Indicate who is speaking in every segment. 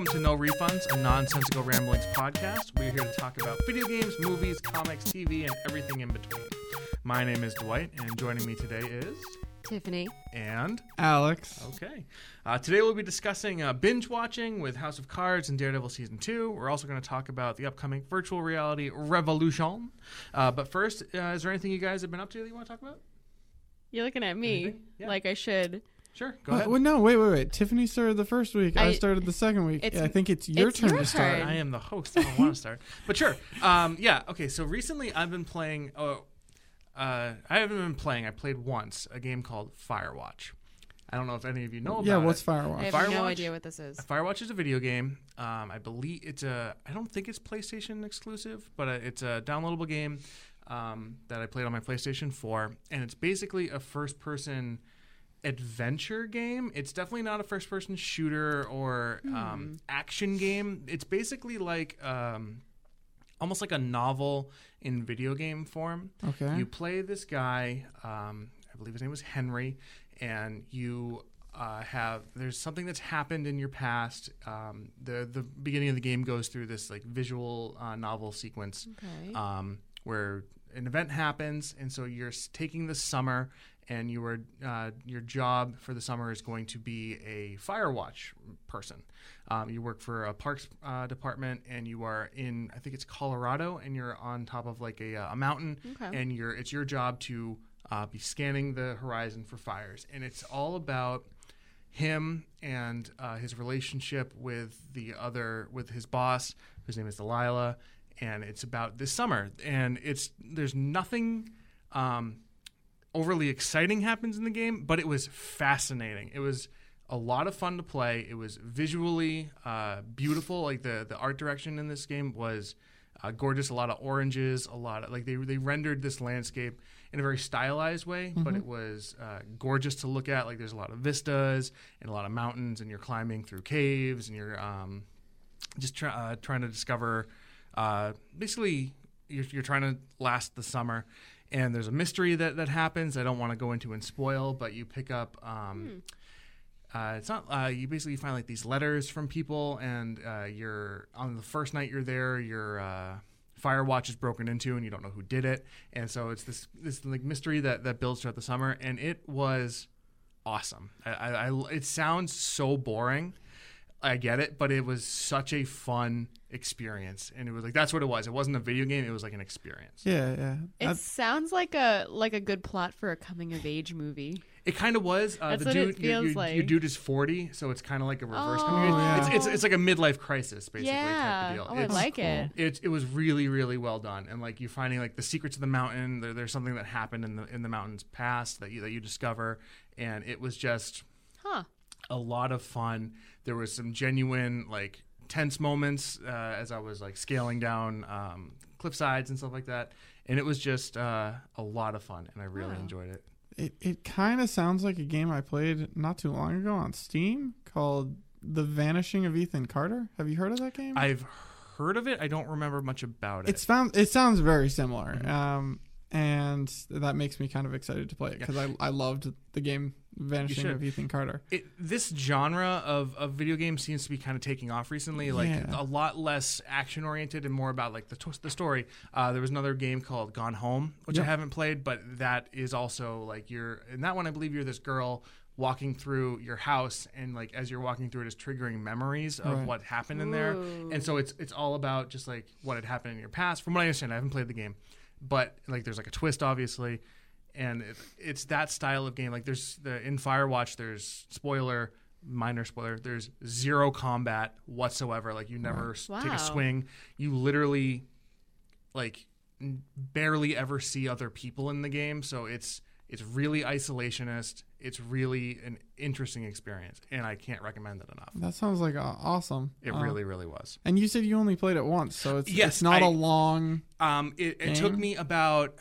Speaker 1: Welcome to No Refunds, a nonsensical ramblings podcast. We're here to talk about video games, movies, comics, TV, and everything in between. My name is Dwight, and joining me today is
Speaker 2: Tiffany.
Speaker 1: and
Speaker 3: Alex.
Speaker 1: okay. Uh, today we'll be discussing uh, binge watching with House of Cards and Daredevil season two. We're also going to talk about the upcoming virtual reality Revolution. Uh, but first, uh, is there anything you guys have been up to that you want to talk about?
Speaker 2: You're looking at me
Speaker 1: Yeah.
Speaker 2: like I should.
Speaker 1: Sure, go ahead.
Speaker 3: well, no, wait, wait, wait. Tiffany started the first week. I,
Speaker 2: I-
Speaker 3: started the second week.
Speaker 2: It's-
Speaker 3: I think it's your
Speaker 2: it's
Speaker 3: turn
Speaker 2: your
Speaker 3: to start.
Speaker 2: turn.
Speaker 1: I am the host. I don't want to start, but sure. Um, yeah. Okay. So recently, I've been playing. Oh, uh, I haven't been playing. I played once a game called Firewatch. I don't know if any of you know about
Speaker 3: yeah,
Speaker 1: it.
Speaker 3: what's
Speaker 2: I
Speaker 3: Firewatch?
Speaker 2: have
Speaker 1: Firewatch?
Speaker 2: no idea what this is.
Speaker 1: Firewatch is a video game. Um, I believe it's a. I don't think it's PlayStation exclusive, but uh, it's a downloadable game um, that I played on my PlayStation 4, and it's basically a first-person adventure game. It's definitely not a first-person shooter or um, action game. It's basically like um, almost like a novel in video game form.
Speaker 3: Okay.
Speaker 1: You play this guy, um, I believe his name was Henry, and you uh, have there's something that's happened in your past. Um, the the beginning of the game goes through this like visual uh, novel sequence
Speaker 2: Okay.
Speaker 1: um, where an event happens, and so you're taking the summer, and you are uh, your job for the summer is going to be a fire watch person. Um, you work for a parks uh, department, and you are in I think it's Colorado, and you're on top of like a, uh, a mountain,
Speaker 2: Okay.
Speaker 1: and you're it's your job to uh, be scanning the horizon for fires, and it's all about him and uh, his relationship with the other with his boss whose name is delilah and it's about this summer and it's there's nothing um, overly exciting happens in the game but it was fascinating. It was a lot of fun to play. It was visually uh, beautiful. Like the the art direction in this game was uh, gorgeous. A lot of oranges a lot of like they, they rendered this landscape in a very stylized way but it was uh, gorgeous to look at. Like there's a lot of vistas and a lot of mountains and you're climbing through caves and you're um, just try, uh, trying to discover uh, basically you're, you're trying to last the summer and there's a mystery that, that happens. I don't want to go into and spoil but you pick up um, uh, it's not uh, you basically find like these letters from people and uh, you're on the first night you're there your uh, fire watch is broken into and you don't know who did it. And so it's this this like mystery that that builds throughout the summer and it was awesome. I, I, I it sounds so boring. I get it, but it was such a fun experience, and it was like that's what it was. It wasn't a video game; it was like an experience.
Speaker 3: yeah, yeah.
Speaker 2: it
Speaker 3: I-
Speaker 2: sounds like a like a good plot for a coming of age movie.
Speaker 1: It kind of was. Uh,
Speaker 2: That's
Speaker 1: the
Speaker 2: what it
Speaker 1: dude, your-
Speaker 2: feels
Speaker 1: your,
Speaker 2: like.
Speaker 1: your dude is forty, so it's kind of like a reverse.
Speaker 2: Oh,
Speaker 1: coming of age.
Speaker 3: yeah.
Speaker 1: It's, it's it's like a midlife crisis, basically. Type
Speaker 2: yeah.
Speaker 1: of deal.
Speaker 2: Oh, I
Speaker 1: It's-
Speaker 2: like it.
Speaker 1: It, it was really really well done, and like you finding like the secrets of the mountain. There, there's something that happened in the in the mountain's past that you that you discover, and it was just
Speaker 2: Huh.
Speaker 1: a lot of fun. There was some genuine like tense moments uh, as I was like scaling down um, cliff sides and stuff like that, and it was just uh, a lot of fun, and I really
Speaker 2: Wow.
Speaker 1: enjoyed it.
Speaker 3: it it kind of sounds like a game I played not too long ago on Steam called The Vanishing of Ethan Carter. Have you heard of that game?
Speaker 1: I've heard of it. I don't remember much about it.
Speaker 3: it's found. It sounds very similar.
Speaker 1: Mhm.
Speaker 3: Um, and that makes me kind of excited to play it
Speaker 1: Yeah.
Speaker 3: because I I loved the game Vanishing of Ethan Carter.
Speaker 1: it, this genre of, of video games seems to be kind of taking off recently. Like
Speaker 3: Yeah.
Speaker 1: a lot less action oriented and more about like the tw- the story. Uh, there was another game called Gone Home, which I haven't played, but that is also like you're in that one. I believe you're this girl walking through your house, and like as you're walking through it, is triggering memories of
Speaker 3: Right.
Speaker 1: what happened in there.
Speaker 2: Ooh.
Speaker 1: And so it's it's all about just like what had happened in your past. From what I understand, I haven't played the game, but like there's like a twist, obviously, and it, it's that style of game. Like there's the in Firewatch, there's spoiler, minor spoiler. There's zero combat whatsoever. Like you never s take a swing. You literally like n- barely ever see other people in the game. So it's it's really isolationist. It's really an interesting experience, and I can't recommend it enough.
Speaker 3: That sounds like uh, awesome.
Speaker 1: It
Speaker 3: Uh,
Speaker 1: really, really was.
Speaker 3: And you said you only played it once, so it's
Speaker 1: Yes,
Speaker 3: it's not
Speaker 1: I-
Speaker 3: a long.
Speaker 1: Um, it, it took me about,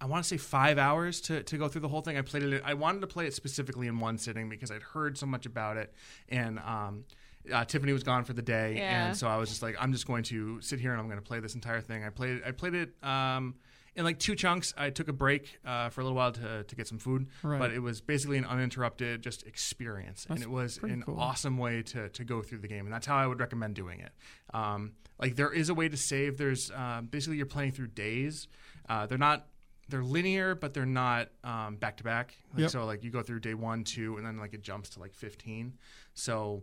Speaker 1: I want to say five hours to, to go through the whole thing. I played it. I wanted to play it specifically in one sitting because I'd heard so much about it, and um, uh, Tiffany was gone for the day,
Speaker 2: Yeah.
Speaker 1: and so I was just like, I'm just going to sit here and I'm going to play this entire thing. I played I played it um, in like two chunks. I took a break uh, for a little while to, to get some food,
Speaker 3: Right.
Speaker 1: but it was basically an uninterrupted just experience, and it was an
Speaker 3: cool.
Speaker 1: awesome way to to go through the game, and that's how I would recommend doing it. Um, like there is a way to save. There's uh, basically you're playing through days. Uh, they're not. They're linear, but they're not um, back to back. So, like you go through day one, two, and then like it jumps to like fifteen. So,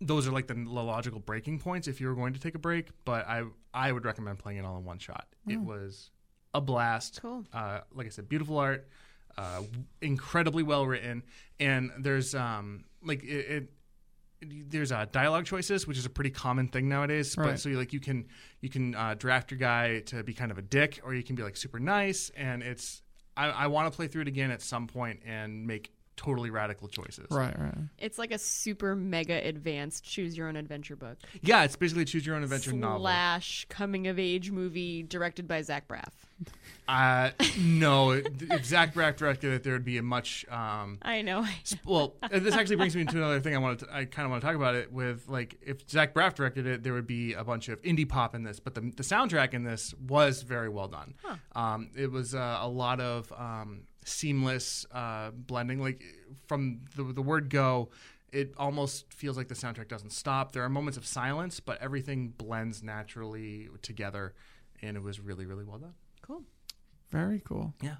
Speaker 1: those are like the logical breaking points if you were going to take a break. But I I would recommend playing it all in one shot. It was a blast.
Speaker 2: Cool.
Speaker 1: Uh, like I said, beautiful art, uh, incredibly well written, and there's um like it. it there's uh, dialogue choices, which is a pretty common thing nowadays. But
Speaker 3: Right.
Speaker 1: so you, like you can you can uh, draft your guy to be kind of a dick, or you can be like super nice. And it's I, I want to play through it again at some point and make totally radical choices.
Speaker 3: Right, right.
Speaker 2: It's like a super mega advanced choose your own adventure book
Speaker 1: Yeah, it's basically a choose your own adventure novel.
Speaker 2: slash coming of age movie directed by Zach Braff.
Speaker 1: Uh, no, if Zach Braff directed it, there would be a much um,
Speaker 2: I know.
Speaker 1: well. This actually brings me to another thing I wanted. To, I kind of want to talk about it with like if Zach Braff directed it, there would be a bunch of indie pop in this, but the the soundtrack in this was very well done. Um, it was uh, a lot of um, seamless uh, blending, like from the the word go. It almost feels like the soundtrack doesn't stop. There are moments of silence, but everything blends naturally together, and it was really, really well done.
Speaker 2: Cool.
Speaker 3: Very cool.
Speaker 1: Yeah.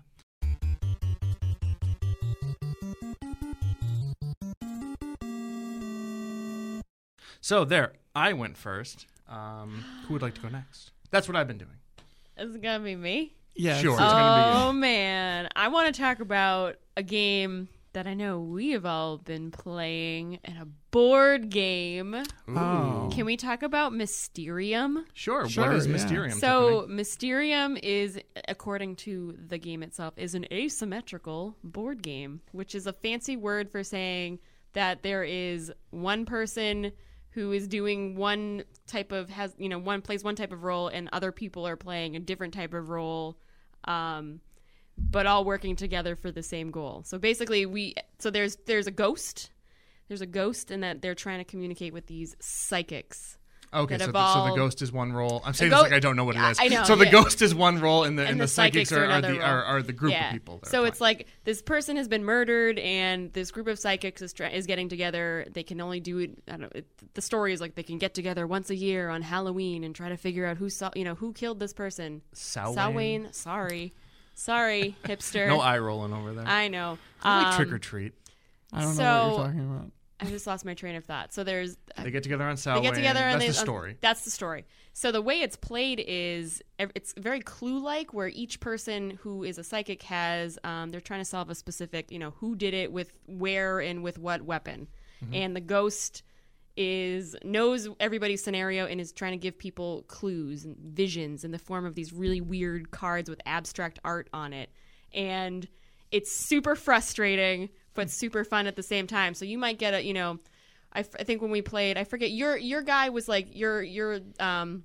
Speaker 1: So there, I went first. Um, who would like to go next? That's what I've been doing.
Speaker 2: Is it gonna be me?
Speaker 3: Yeah.
Speaker 1: Sure.
Speaker 3: it's-
Speaker 1: It's gonna be
Speaker 2: Oh man, I want to talk about a game that I know we have all been playing and a board game.
Speaker 3: Oh.
Speaker 2: Can we talk about Mysterium?
Speaker 1: Sure.
Speaker 3: Sure,
Speaker 1: what is
Speaker 3: yeah.
Speaker 1: Mysterium?
Speaker 2: So
Speaker 1: Tiffany?
Speaker 2: Mysterium is, according to the game itself, is an asymmetrical board game, which is a fancy word for saying that there is one person who is doing one type of has you know one plays one type of role and other people are playing a different type of role um, but all working together for the same goal. So basically we so there's there's a ghost. There's a ghost and that they're trying to communicate with these psychics
Speaker 1: okay,
Speaker 2: that
Speaker 1: so the, so the ghost is one role. I'm saying
Speaker 2: go-
Speaker 1: this like I don't know what it
Speaker 2: I- I know,
Speaker 1: so the
Speaker 2: yeah.
Speaker 1: ghost is one role, and the and,
Speaker 2: And
Speaker 1: the,
Speaker 2: the
Speaker 1: psychics,
Speaker 2: psychics are
Speaker 1: are, are the are, are the group
Speaker 2: yeah.
Speaker 1: of people.
Speaker 2: So it's like this person has been murdered, and this group of psychics is, try- is getting together. They can only do it. I don't know. It, the story is like they can get together once a year on Halloween and try to figure out who saw, you know, who killed this person.
Speaker 1: Samhain.
Speaker 2: Samhain. Sorry, sorry, hipster.
Speaker 1: No eye rolling over there.
Speaker 2: I know.
Speaker 1: like
Speaker 2: Um,
Speaker 1: trick or treat.
Speaker 3: I don't know what
Speaker 2: so-
Speaker 3: you're talking about.
Speaker 2: I just lost my train of thought. So there's
Speaker 1: They get together on
Speaker 2: they get together and
Speaker 1: That's
Speaker 2: they,
Speaker 1: the story.
Speaker 2: that's the story. So the way it's played is it's very clue-like, where each person who is a psychic has um, they're trying to solve a specific, you know, who did it with where and with what weapon, and the ghost is knows everybody's scenario and is trying to give people clues and visions in the form of these really weird cards with abstract art on it, and it's super frustrating but super fun at the same time. So you might get a, you know. I, f- I think when we played, I forget your your guy was like your your um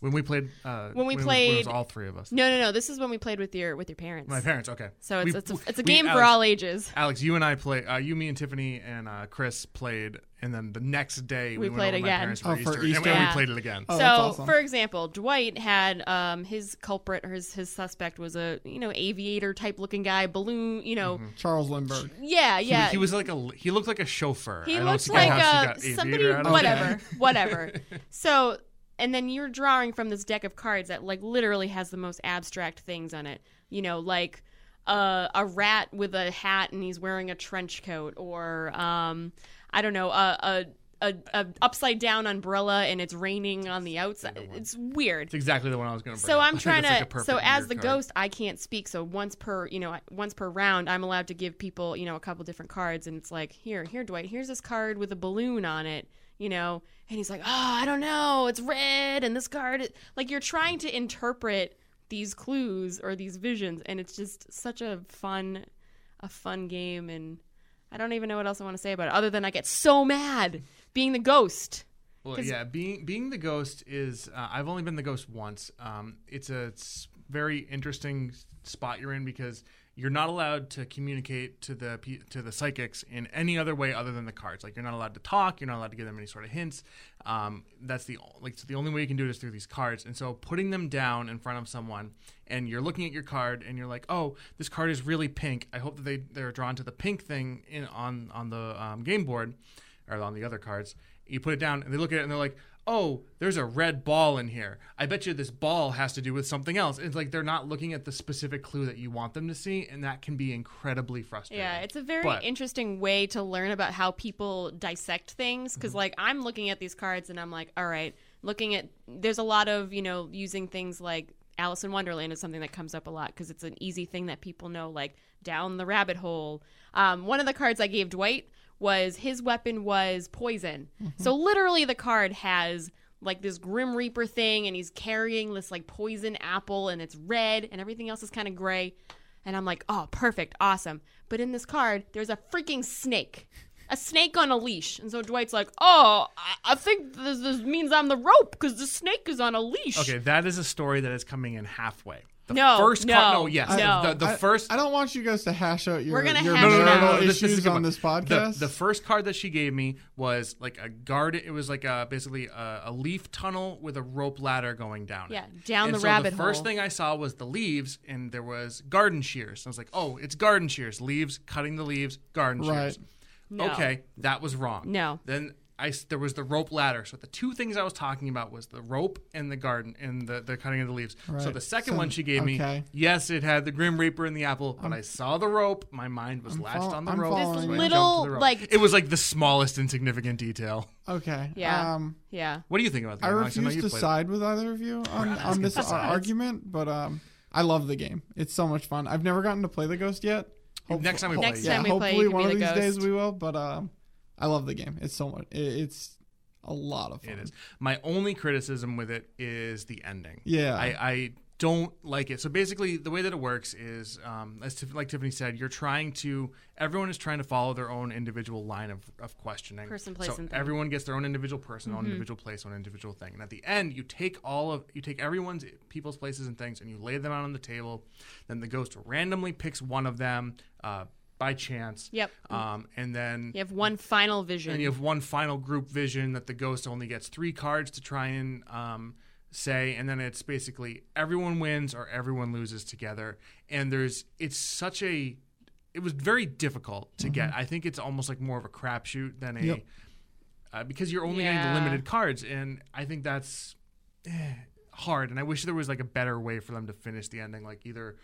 Speaker 1: When we played, uh,
Speaker 2: When we
Speaker 1: it was-
Speaker 2: played-
Speaker 1: it was all three of us.
Speaker 2: no no no this is when we played with your with your parents.
Speaker 1: My parents. Okay.
Speaker 2: So it's
Speaker 1: We-
Speaker 2: it's a, it's a
Speaker 1: we-
Speaker 2: game for all ages.
Speaker 1: Alex, you and I play. Uh, you, me, and Tiffany and uh, Chris played, and then the next day we,
Speaker 2: We
Speaker 1: went
Speaker 2: played
Speaker 1: over to my
Speaker 2: again.
Speaker 1: parents for
Speaker 3: Oh,
Speaker 1: Easter,
Speaker 3: for Easter?
Speaker 1: and we
Speaker 2: Yeah.
Speaker 1: played it again.
Speaker 3: Oh,
Speaker 2: so
Speaker 3: that's awesome.
Speaker 2: for example, Dwight had um his culprit or his his suspect was a you know aviator type looking guy, balloon, you know.
Speaker 3: Charles Lindbergh.
Speaker 2: Yeah,
Speaker 1: Mm-hmm. He-
Speaker 2: yeah.
Speaker 1: He, was like a. He looked like a chauffeur.
Speaker 2: He
Speaker 1: I don't
Speaker 2: looks
Speaker 1: see
Speaker 2: like
Speaker 1: how she got aviator
Speaker 2: somebody, whatever, whatever. So, and then you're drawing from this deck of cards that like literally has the most abstract things on it. You know, like uh, a rat with a hat and he's wearing a trench coat, or um, I don't know, a, a a, a upside down umbrella and it's raining on the outside. It's weird.
Speaker 1: It's exactly the one I was going to bring.
Speaker 2: So
Speaker 1: up.
Speaker 2: I'm trying
Speaker 1: it's like
Speaker 2: to. so as the
Speaker 1: card.
Speaker 2: ghost, I can't speak. So once per, you know, once per round, I'm allowed to give people, you know, a couple different cards, and it's like, here, here, Dwight, here's this card with a balloon on it, you know, and he's like, oh, I don't know, it's red, and this card, is-" like you're trying to interpret these clues or these visions, and it's just such a fun, a fun game, and I don't even know what else I want to say about it, other than I get so mad being the ghost.
Speaker 1: Well, yeah, being being the ghost is. Uh, I've only been the ghost once. Um, it's a it's very interesting spot you're in because you're not allowed to communicate to the to the psychics in any other way other than the cards. Like you're not allowed to talk. You're not allowed to give them any sort of hints. Um, that's the like so the only way you can do it is through these cards. And so putting them down in front of someone, and you're looking at your card, and you're like, oh, this card is really pink. I hope that they they're drawn to the pink thing in on on the um, game board or on the other cards. You put it down, and they look at it, and they're like, "Oh, there's a red ball in here. I bet you this ball has to do with something else." It's like they're not looking at the specific clue that you want them to see, and that can be incredibly frustrating.
Speaker 2: Yeah, it's a very
Speaker 1: But-
Speaker 2: interesting way to learn about how people dissect things. Because, like, I'm looking at these cards and I'm like, all right, looking at, there's a lot of, you know, using things like Alice in Wonderland is something that comes up a lot because it's an easy thing that people know, like down the rabbit hole. Um, one of the cards I gave Dwight was his weapon was poison. Mm-hmm. So, literally, the card has like this Grim Reaper thing, and he's carrying this like poison apple, and it's red, and everything else is kind of gray. And I'm like, oh, perfect, awesome. But in this card, there's a freaking snake. A snake on a leash. And so Dwight's like, oh, I, I think this, this means I'm the rope because the snake is on a leash.
Speaker 1: Okay, that is a story that is coming in halfway. The
Speaker 2: No,
Speaker 1: first
Speaker 2: no,
Speaker 1: card, no, yes,
Speaker 2: no.
Speaker 1: the, the
Speaker 3: I,
Speaker 1: first.
Speaker 3: I don't want you guys to hash out your,
Speaker 2: We're gonna
Speaker 3: your
Speaker 2: hash it
Speaker 3: marital
Speaker 2: out.
Speaker 1: This- this is
Speaker 3: issues
Speaker 1: a good
Speaker 3: on this podcast.
Speaker 1: the first card that she gave me was like a guard. It was like a basically a, a leaf tunnel with a rope ladder going down. it.
Speaker 2: Yeah, down
Speaker 1: And
Speaker 2: the
Speaker 1: so
Speaker 2: rabbit
Speaker 1: The first thing I saw was the leaves, and there was garden shears. I was like, oh, it's garden shears. Leaves, cutting the leaves, garden
Speaker 3: Right.
Speaker 1: shears.
Speaker 2: No.
Speaker 1: Okay, that was wrong.
Speaker 2: No.
Speaker 1: Then I s- there was the rope ladder. So the two things I was talking about was the rope and the garden and the, the cutting of the leaves. So the second
Speaker 3: So-
Speaker 1: one she gave me, yes, it had the Grim Reaper and the apple, but I saw the rope. My mind was
Speaker 3: I'm
Speaker 1: latched
Speaker 3: fol-
Speaker 1: on the
Speaker 3: I'm
Speaker 1: rope.
Speaker 3: following
Speaker 1: so I
Speaker 3: you.
Speaker 1: jumped
Speaker 2: Little,
Speaker 1: the rope.
Speaker 2: like-
Speaker 1: it was like the smallest insignificant detail.
Speaker 3: okay.
Speaker 2: Yeah.
Speaker 3: Um,
Speaker 2: Yeah.
Speaker 1: What do you think about that?
Speaker 3: I
Speaker 1: Alex? know
Speaker 3: refuse
Speaker 1: you
Speaker 3: to
Speaker 1: played it.
Speaker 3: side with either of you on, on this
Speaker 1: that's
Speaker 3: argument, but um, I love the game. It's so much fun. I've never gotten to play the Ghost yet.
Speaker 1: Next time we
Speaker 3: ho-
Speaker 1: play,
Speaker 2: Next
Speaker 3: yeah,
Speaker 2: time we play,
Speaker 3: hopefully
Speaker 2: you
Speaker 3: one of
Speaker 2: the
Speaker 3: these days we will. But um, I love the game. It's so much. It's a lot of fun.
Speaker 1: It is. My only criticism with it is the ending.
Speaker 3: Yeah.
Speaker 1: I, I don't like it. So basically, the way that it works is, um, as Tiff- like Tiffany said, you're trying to. Everyone is trying to follow their own individual line of, of questioning.
Speaker 2: Person, place,
Speaker 1: so
Speaker 2: and thing.
Speaker 1: everyone gets their own individual person, own individual place, own individual thing. And at the end, you take all of you take everyone's people's places and things, and you lay them out on the table. Then the ghost randomly picks one of them uh, by chance.
Speaker 2: Yep.
Speaker 1: Um, and then
Speaker 2: You have one final vision.
Speaker 1: and you have one final group vision that the ghost only gets three cards to try and um, say, and then it's basically everyone wins or everyone loses together. And there's it's such a it was very difficult to get. I think it's almost like more of a crapshoot than a
Speaker 3: Yep.
Speaker 1: uh, because you're only getting
Speaker 2: Yeah.
Speaker 1: the limited cards, and I think that's eh, hard. And I wish there was like a better way for them to finish the ending, like either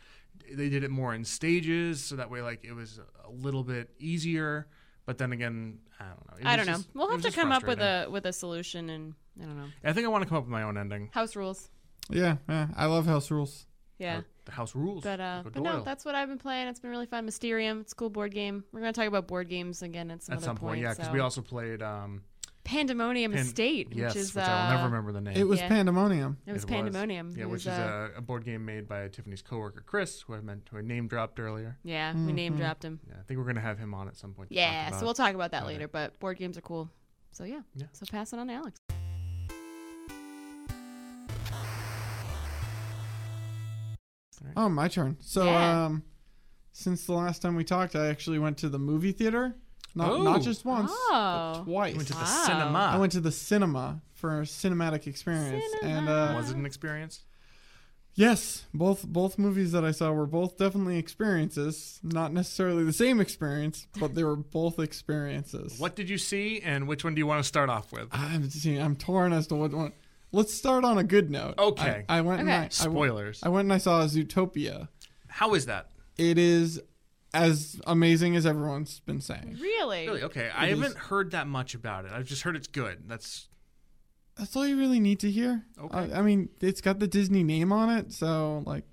Speaker 1: they did it more in stages, so that way like it was a little bit easier. But then again, I don't know. It
Speaker 2: I don't know. we'll have to come up with a with a solution, and I don't know.
Speaker 1: I think I want to come up with my own ending.
Speaker 2: House rules.
Speaker 3: Yeah, yeah. I love House Rules.
Speaker 2: Yeah.
Speaker 1: The house rules.
Speaker 2: But uh, but no, that's what I've been playing. It's been really fun. Mysterium, it's a cool board game. We're gonna talk about board games again at some
Speaker 1: at
Speaker 2: other
Speaker 1: some point, yeah, because
Speaker 2: so.
Speaker 1: we also played. Um,
Speaker 2: Pandemonium
Speaker 1: Pan-
Speaker 2: Estate,
Speaker 1: yes,
Speaker 2: which is
Speaker 1: which
Speaker 2: uh,
Speaker 1: I will never remember the name.
Speaker 3: It was
Speaker 2: Yeah.
Speaker 3: Pandemonium.
Speaker 2: It was
Speaker 1: It
Speaker 2: Pandemonium.
Speaker 1: Yeah,
Speaker 2: It
Speaker 1: which
Speaker 2: was,
Speaker 1: is
Speaker 2: uh,
Speaker 1: a, a board game made by Tiffany's coworker Chris, who I meant who I name dropped earlier.
Speaker 2: yeah, we name dropped him.
Speaker 1: Yeah, I think we're gonna have him on at some point.
Speaker 2: Yeah, so we'll talk about that
Speaker 1: Okay.
Speaker 2: later. But board games are cool. So yeah.
Speaker 1: Yeah.
Speaker 2: So pass it on to Alex.
Speaker 3: Oh, my turn. So,
Speaker 2: Yeah.
Speaker 3: um, since the last time we talked, I actually went to the movie theater. Not
Speaker 1: Oh.
Speaker 3: not just once,
Speaker 2: Oh.
Speaker 3: but twice.
Speaker 1: You went to the
Speaker 2: Wow.
Speaker 1: cinema.
Speaker 3: I went to the cinema for a cinematic experience, and uh,
Speaker 1: Was it an experience?
Speaker 3: yes, both both movies that I saw were both definitely experiences. Not necessarily the same experience, but they were both experiences.
Speaker 1: What did you see, and which one do you want to start off with?
Speaker 3: I'm see, I'm torn as to what one. Let's start on a good note.
Speaker 1: Okay.
Speaker 3: I, I went and
Speaker 2: Okay.
Speaker 3: I, I,
Speaker 1: Spoilers.
Speaker 3: I went and I saw Zootopia.
Speaker 1: How is that?
Speaker 3: It is as amazing as everyone's been saying.
Speaker 2: Really?
Speaker 1: Really? Okay, I
Speaker 3: It is-
Speaker 1: haven't heard that much about it. I've just heard it's good. That's
Speaker 3: That's all you really need to hear.
Speaker 1: Okay.
Speaker 3: I, I mean, it's got the Disney name on it, so like,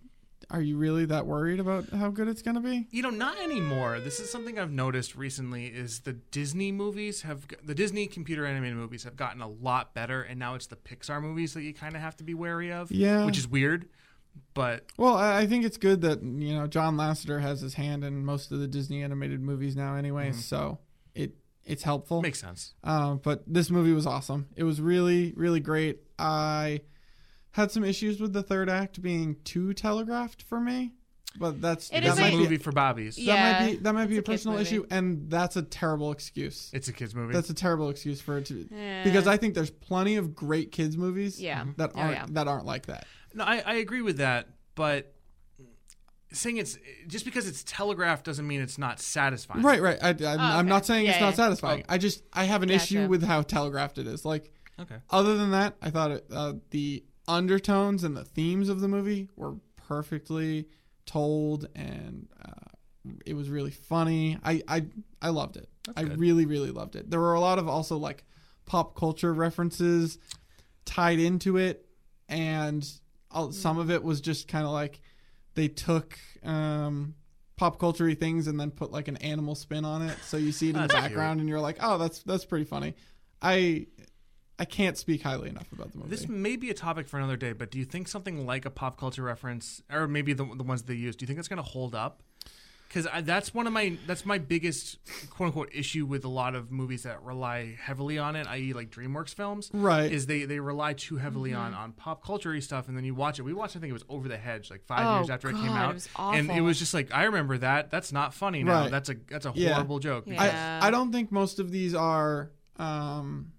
Speaker 3: are you really that worried about how good it's gonna be?
Speaker 1: you know not anymore. This is something I've noticed recently. Is the Disney movies have the Disney computer animated movies have gotten a lot better, and now it's the Pixar movies that you kind of have to be wary of.
Speaker 3: Yeah.
Speaker 1: which is weird, but
Speaker 3: Well, I, I think it's good that you know John Lasseter has his hand in most of the Disney animated movies now, anyway.
Speaker 1: Mm-hmm.
Speaker 3: So it it's helpful.
Speaker 1: makes sense.
Speaker 3: Uh, but this movie was awesome. It was really, really great. I had some issues with the third act being too telegraphed for me. but that's
Speaker 2: It
Speaker 3: that
Speaker 2: is
Speaker 1: It's
Speaker 2: a-
Speaker 3: might be
Speaker 1: movie for Bobbies.
Speaker 3: that
Speaker 2: Yeah,
Speaker 3: might be that might be a
Speaker 2: a
Speaker 3: personal issue, and that's a terrible excuse.
Speaker 1: It's a kids movie.
Speaker 3: That's a terrible excuse for it to
Speaker 2: Yeah.
Speaker 3: because I think there's plenty of great kids movies
Speaker 2: Yeah.
Speaker 3: that
Speaker 2: Oh,
Speaker 3: aren't
Speaker 2: yeah.
Speaker 3: that aren't like that.
Speaker 1: No, I, I agree with that, but saying it's just because it's telegraphed doesn't mean it's not satisfying.
Speaker 3: Right, right. I, I'm,
Speaker 2: Oh,
Speaker 3: I'm
Speaker 2: okay.
Speaker 3: not saying
Speaker 2: Yeah,
Speaker 3: it's not
Speaker 2: yeah.
Speaker 3: satisfying. I just I have an issue with how telegraphed it is. Like
Speaker 1: Okay.
Speaker 3: other than that, I thought it, uh, the undertones and the themes of the movie were perfectly told, and uh, it was really funny. I I, I loved it. I
Speaker 1: good.
Speaker 3: really really loved it. There were a lot of also like pop culture references tied into it, and all, some of it was just kind of like they took um, pop culture things and then put like an animal spin on it. So you see it in the
Speaker 1: That's cute.
Speaker 3: background, and you're like, oh, that's that's pretty funny. I I can't speak highly enough about the movie.
Speaker 1: This may be a topic for another day, but do you think something like a pop culture reference, or maybe the, the ones they use, do you think that's going to hold up? Because that's one of my that's my biggest quote unquote issue with a lot of movies that rely heavily on it, i.e., like DreamWorks films.
Speaker 3: Right.
Speaker 1: Is they they rely too heavily on on pop culture stuff, and then you watch it. We watched, I think it was Over the Hedge, like five
Speaker 2: Oh,
Speaker 1: years after it came out,
Speaker 2: it was
Speaker 1: and it was just like I remember that. That's not funny now.
Speaker 3: Right.
Speaker 1: That's a that's a
Speaker 3: Yeah.
Speaker 1: horrible joke.
Speaker 2: Yeah.
Speaker 3: I I don't think most of these are um,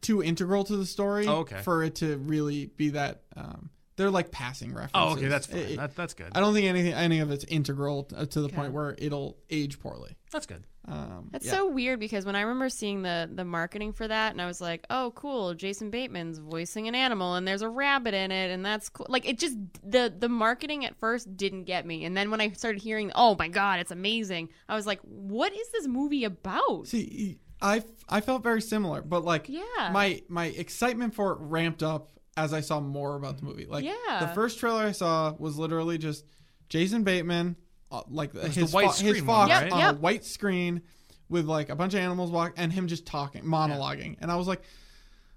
Speaker 3: too integral to the story
Speaker 1: Oh, okay.
Speaker 3: for it to really be that. Um, they're like passing references.
Speaker 1: Oh, okay, that's fine.
Speaker 3: It- it-
Speaker 1: that, that's good.
Speaker 3: I don't think anything any of it's integral t- to the
Speaker 2: Okay.
Speaker 3: point where it'll age poorly.
Speaker 1: That's good.
Speaker 3: Um,
Speaker 2: That's
Speaker 3: yeah.
Speaker 2: so weird because when I remember seeing the the marketing for that, and I was like, "Oh, cool! Jason Bateman's voicing an animal, and there's a rabbit in it, and that's cool." Like it just the the marketing at first didn't get me, and then when I started hearing, "Oh my god, it's amazing," I was like, "What is this movie about?"
Speaker 3: See, I I felt very similar, but like
Speaker 2: Yeah.
Speaker 3: my my excitement for it ramped up as I saw more about the movie. Like
Speaker 2: Yeah.
Speaker 3: the first trailer I saw was literally just Jason Bateman, uh, like
Speaker 1: was
Speaker 3: his
Speaker 1: the white
Speaker 3: fo- his
Speaker 1: screen one,
Speaker 3: fox
Speaker 2: right?
Speaker 3: on
Speaker 2: Yep.
Speaker 3: a white screen with like a bunch of animals walk and him just talking, monologuing, and I was like,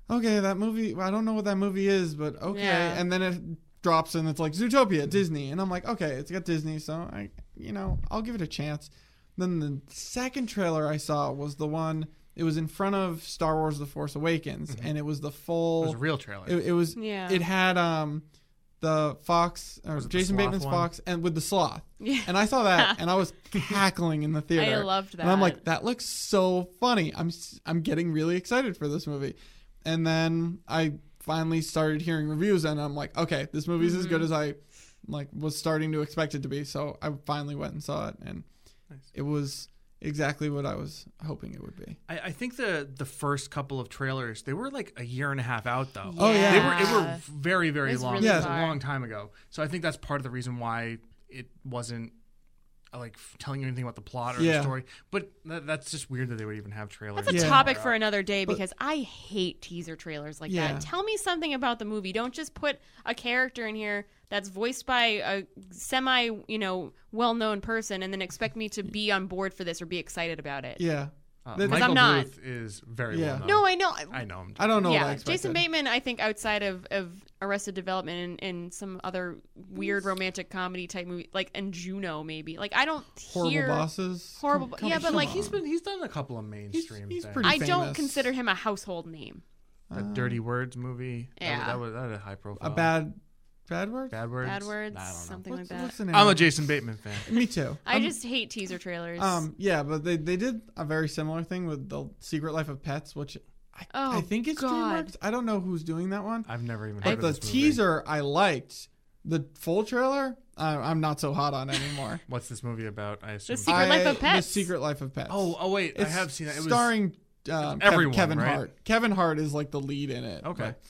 Speaker 3: okay, that movie. I don't know what that movie is, but okay.
Speaker 2: Yeah.
Speaker 3: And then it drops and it's like Zootopia, Disney, and I'm like, okay, it's got Disney, so I, you know, I'll give it a chance. Then the second trailer I saw was the one. It was in front of Star Wars: The Force Awakens, and it was the full.
Speaker 1: It was a real trailer.
Speaker 3: It, it was.
Speaker 2: Yeah.
Speaker 3: It had um, the fox, or
Speaker 1: Was it the
Speaker 3: Jason Bateman's
Speaker 1: one?
Speaker 3: fox, and with the sloth.
Speaker 2: Yeah.
Speaker 3: And I saw that, and I was cackling in the theater.
Speaker 2: I loved that.
Speaker 3: And I'm like, that looks so funny. I'm s- I'm getting really excited for this movie. And then I finally started hearing reviews, and I'm like, okay, this movie's as
Speaker 2: Mm-hmm.
Speaker 3: good as I like was starting to expect it to be. So I finally went and saw it, and it was exactly what I was hoping it would be.
Speaker 1: I, I think the the first couple of trailers they were like a year and a half out though.
Speaker 3: Oh, yeah.
Speaker 1: They were it were very very
Speaker 2: It's
Speaker 1: long.
Speaker 2: really
Speaker 1: it was a long time ago. So I think that's part of the reason why it wasn't Uh, like telling you anything about the plot or
Speaker 3: Yeah.
Speaker 1: the story. But that, that's just weird that they would even have trailers.
Speaker 2: That's a
Speaker 3: Yeah.
Speaker 2: topic for another day
Speaker 3: But-
Speaker 2: because I hate teaser trailers like
Speaker 3: Yeah.
Speaker 2: that. Tell me something about the movie. Don't just put a character in here that's voiced by a semi, you know, well-known person and then expect me to be on board for this or be excited about it.
Speaker 3: Yeah.
Speaker 1: Uh,
Speaker 3: Because
Speaker 1: Michael
Speaker 2: I'm not.
Speaker 1: Bluth is very
Speaker 3: Yeah.
Speaker 1: well known.
Speaker 2: No, I know.
Speaker 1: I know him.
Speaker 3: I don't know what I
Speaker 2: yeah,
Speaker 3: expected.
Speaker 2: Jason Bateman. I think outside of, of Arrested Development and, and some other weird romantic comedy type movie, like and Juno maybe. Like I don't
Speaker 3: Horrible
Speaker 2: hear
Speaker 3: bosses.
Speaker 2: horrible.
Speaker 3: Come- come-
Speaker 2: yeah, but
Speaker 3: come
Speaker 2: like
Speaker 3: on.
Speaker 1: He's been he's done a couple of mainstream
Speaker 3: he's
Speaker 1: things.
Speaker 3: pretty
Speaker 2: I don't
Speaker 3: famous.
Speaker 2: consider him a household name.
Speaker 1: That Dirty Words movie. That was-
Speaker 2: Yeah.
Speaker 1: That was, that was a high profile.
Speaker 3: a bad, bad word.
Speaker 1: bad words.
Speaker 2: Bad words,
Speaker 1: I don't know.
Speaker 2: something
Speaker 3: What's,
Speaker 2: like that.
Speaker 3: what's the name?
Speaker 1: I'm a
Speaker 3: it?
Speaker 1: Jason Bateman fan.
Speaker 3: Me too.
Speaker 2: I
Speaker 3: I'm-
Speaker 2: just hate teaser trailers.
Speaker 3: Um, yeah, but they, they did a very similar thing with the Secret Life of Pets, which I,
Speaker 2: Oh,
Speaker 3: I think it's
Speaker 2: God.
Speaker 3: DreamWorks. I don't know who's doing that one,
Speaker 1: I've never even
Speaker 3: but
Speaker 1: heard
Speaker 3: the
Speaker 1: of this movie.
Speaker 3: teaser I liked. The full trailer, I, I'm not so hot on anymore.
Speaker 1: What's this movie about? I assume.
Speaker 2: Secret Life of Pets.
Speaker 3: The Secret Life of Pets.
Speaker 1: oh, oh wait, I
Speaker 3: it's
Speaker 1: have seen that. It was
Speaker 3: starring um, Kev-
Speaker 1: everyone,
Speaker 3: Kevin
Speaker 1: right?
Speaker 3: Hart. Kevin Hart is like the lead in it.
Speaker 1: okay.
Speaker 3: but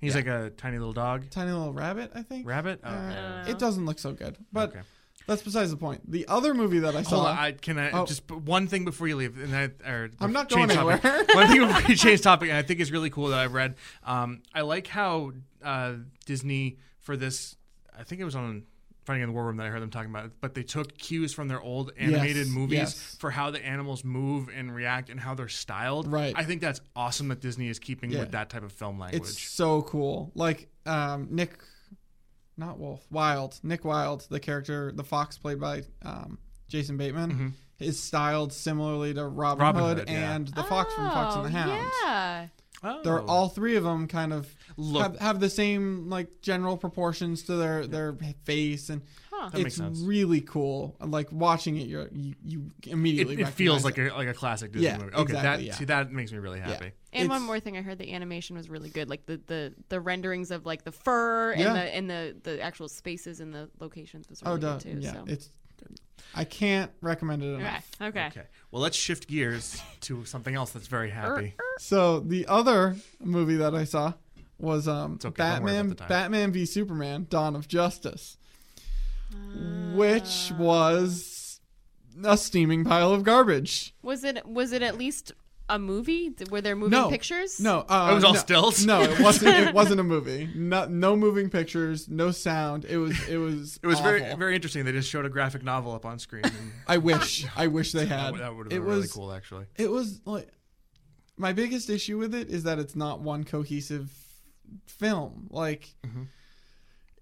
Speaker 1: He's
Speaker 3: yeah.
Speaker 1: like a tiny little dog.
Speaker 3: Tiny little rabbit, I think.
Speaker 1: Rabbit. Oh,
Speaker 3: Uh, it doesn't look so good, but
Speaker 1: Okay.
Speaker 3: that's besides the point. The other movie that I saw.
Speaker 1: Hold on, I, can I
Speaker 3: Oh.
Speaker 1: just one thing before you leave? And I, or
Speaker 3: I'm not going
Speaker 1: topic.
Speaker 3: anywhere.
Speaker 1: one thing before you change topic, and I think is really cool that I've read. Um, I like how uh, Disney for this. I think it was on Finding in the War Room that I heard them talking about it, but they took cues from their old animated
Speaker 3: Yes,
Speaker 1: movies
Speaker 3: yes.
Speaker 1: for how the animals move and react and how they're styled.
Speaker 3: Right.
Speaker 1: I think that's awesome that Disney is keeping
Speaker 3: Yeah.
Speaker 1: with that type of film language.
Speaker 3: It's so cool. Like um, Nick, not Wolf, Wilde. Nick Wilde, the character, the fox played by um, Jason Bateman, is styled similarly to Robin,
Speaker 1: Mm-hmm. Robin
Speaker 3: Hood,
Speaker 1: Hood, yeah.
Speaker 3: and the fox from Fox and the
Speaker 2: Oh,
Speaker 3: Hound.
Speaker 2: Yeah.
Speaker 1: Oh.
Speaker 3: They're all three of them kind of
Speaker 1: Look-
Speaker 3: have, have the same like general proportions to their their face and
Speaker 2: Huh.
Speaker 1: That makes
Speaker 3: it's
Speaker 1: sense.
Speaker 3: really cool. Like watching it, you're, you you immediately
Speaker 1: it feels
Speaker 3: recognize
Speaker 1: like a like a classic Disney
Speaker 3: Yeah,
Speaker 1: movie. Okay,
Speaker 3: exactly,
Speaker 1: that
Speaker 3: yeah.
Speaker 1: see that makes me really happy.
Speaker 2: And one
Speaker 3: It's-
Speaker 2: more thing, I heard the animation was really good. Like the the, the renderings of like the fur and
Speaker 3: Yeah.
Speaker 2: the and the the actual spaces and the locations was
Speaker 3: Oh,
Speaker 2: really
Speaker 3: duh.
Speaker 2: good too.
Speaker 3: yeah,
Speaker 2: so.
Speaker 3: it's. I can't recommend it
Speaker 2: okay.
Speaker 3: enough.
Speaker 2: Okay.
Speaker 1: Okay. Well, let's shift gears to something else that's very happy.
Speaker 3: So the other movie that I saw was um
Speaker 1: okay, don't worry about
Speaker 3: Batman. Batman v Superman: Dawn of Justice,
Speaker 2: Uh,
Speaker 3: which was a steaming pile of garbage.
Speaker 2: Was it was it at least a movie? Were there moving
Speaker 3: No.
Speaker 2: pictures?
Speaker 3: No, uh,
Speaker 1: It was all
Speaker 3: no,
Speaker 1: stills?
Speaker 3: No, it wasn't. It wasn't a movie. No, no moving pictures, no sound. It was. It was.
Speaker 1: It was very
Speaker 3: awful.
Speaker 1: very interesting. They just showed a graphic novel up on screen. And
Speaker 3: I wish. I wish they had.
Speaker 1: that would have
Speaker 3: it
Speaker 1: been
Speaker 3: was.
Speaker 1: really cool, actually.
Speaker 3: It was like my biggest issue with it is that it's not one cohesive film. Like
Speaker 1: Mhm.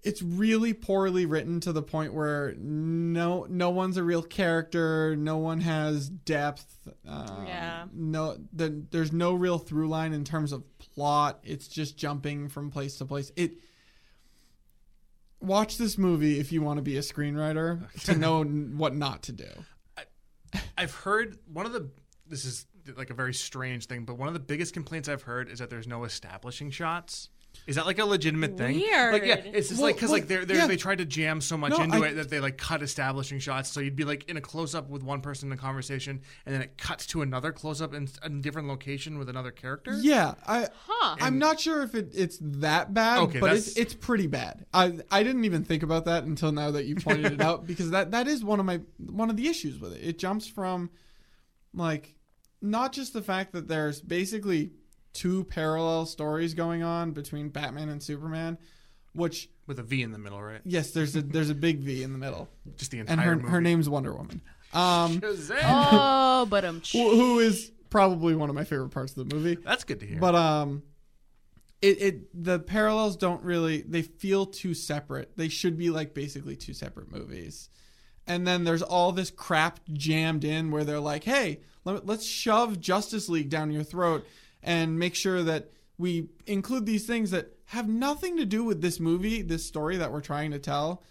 Speaker 3: It's really poorly written to the point where no no one's a real character. No one has depth. Um,
Speaker 2: Yeah.
Speaker 3: No, the, there's no real through line in terms of plot. It's just jumping from place to place. It. Watch this movie if you want to be a screenwriter to know what not to do.
Speaker 1: I've heard one of the this is like a very strange thing, but one of the biggest complaints I've heard is that there's no establishing shots. Is that like a legitimate thing? Like yeah, it's just
Speaker 3: Well,
Speaker 1: like because
Speaker 3: well,
Speaker 1: like they're, they're,
Speaker 3: yeah.
Speaker 1: they tried to jam so much
Speaker 3: No,
Speaker 1: into
Speaker 3: I-
Speaker 1: it that they like cut establishing shots. So you'd be like in a close up with one person in a conversation, and then it cuts to another close up in a different location with another character.
Speaker 3: Yeah, I
Speaker 2: Huh.
Speaker 3: I'm not sure if it, it's that bad,
Speaker 1: Okay,
Speaker 3: but it's it's pretty bad. I I didn't even think about that until now that you pointed it out because that that is one of my one of the issues with it. It jumps from like not just the fact that there's basically two parallel stories going on between Batman and Superman, which
Speaker 1: with a V in the middle, right?
Speaker 3: yes, there's a there's a big V in the middle,
Speaker 1: Just the entire
Speaker 3: and her
Speaker 1: movie.
Speaker 3: her name's Wonder Woman. Um,
Speaker 1: Shazam!
Speaker 2: Oh, but um.
Speaker 3: who who is probably one of my favorite parts of the movie.
Speaker 1: That's good to hear.
Speaker 3: But um it it the parallels don't really they feel too separate. They should be like basically two separate movies. And then there's all this crap jammed in where they're like, "Hey, let, let's shove Justice League down your throat and make sure that we include these things that have nothing to do with this movie, this story that we're trying to tell.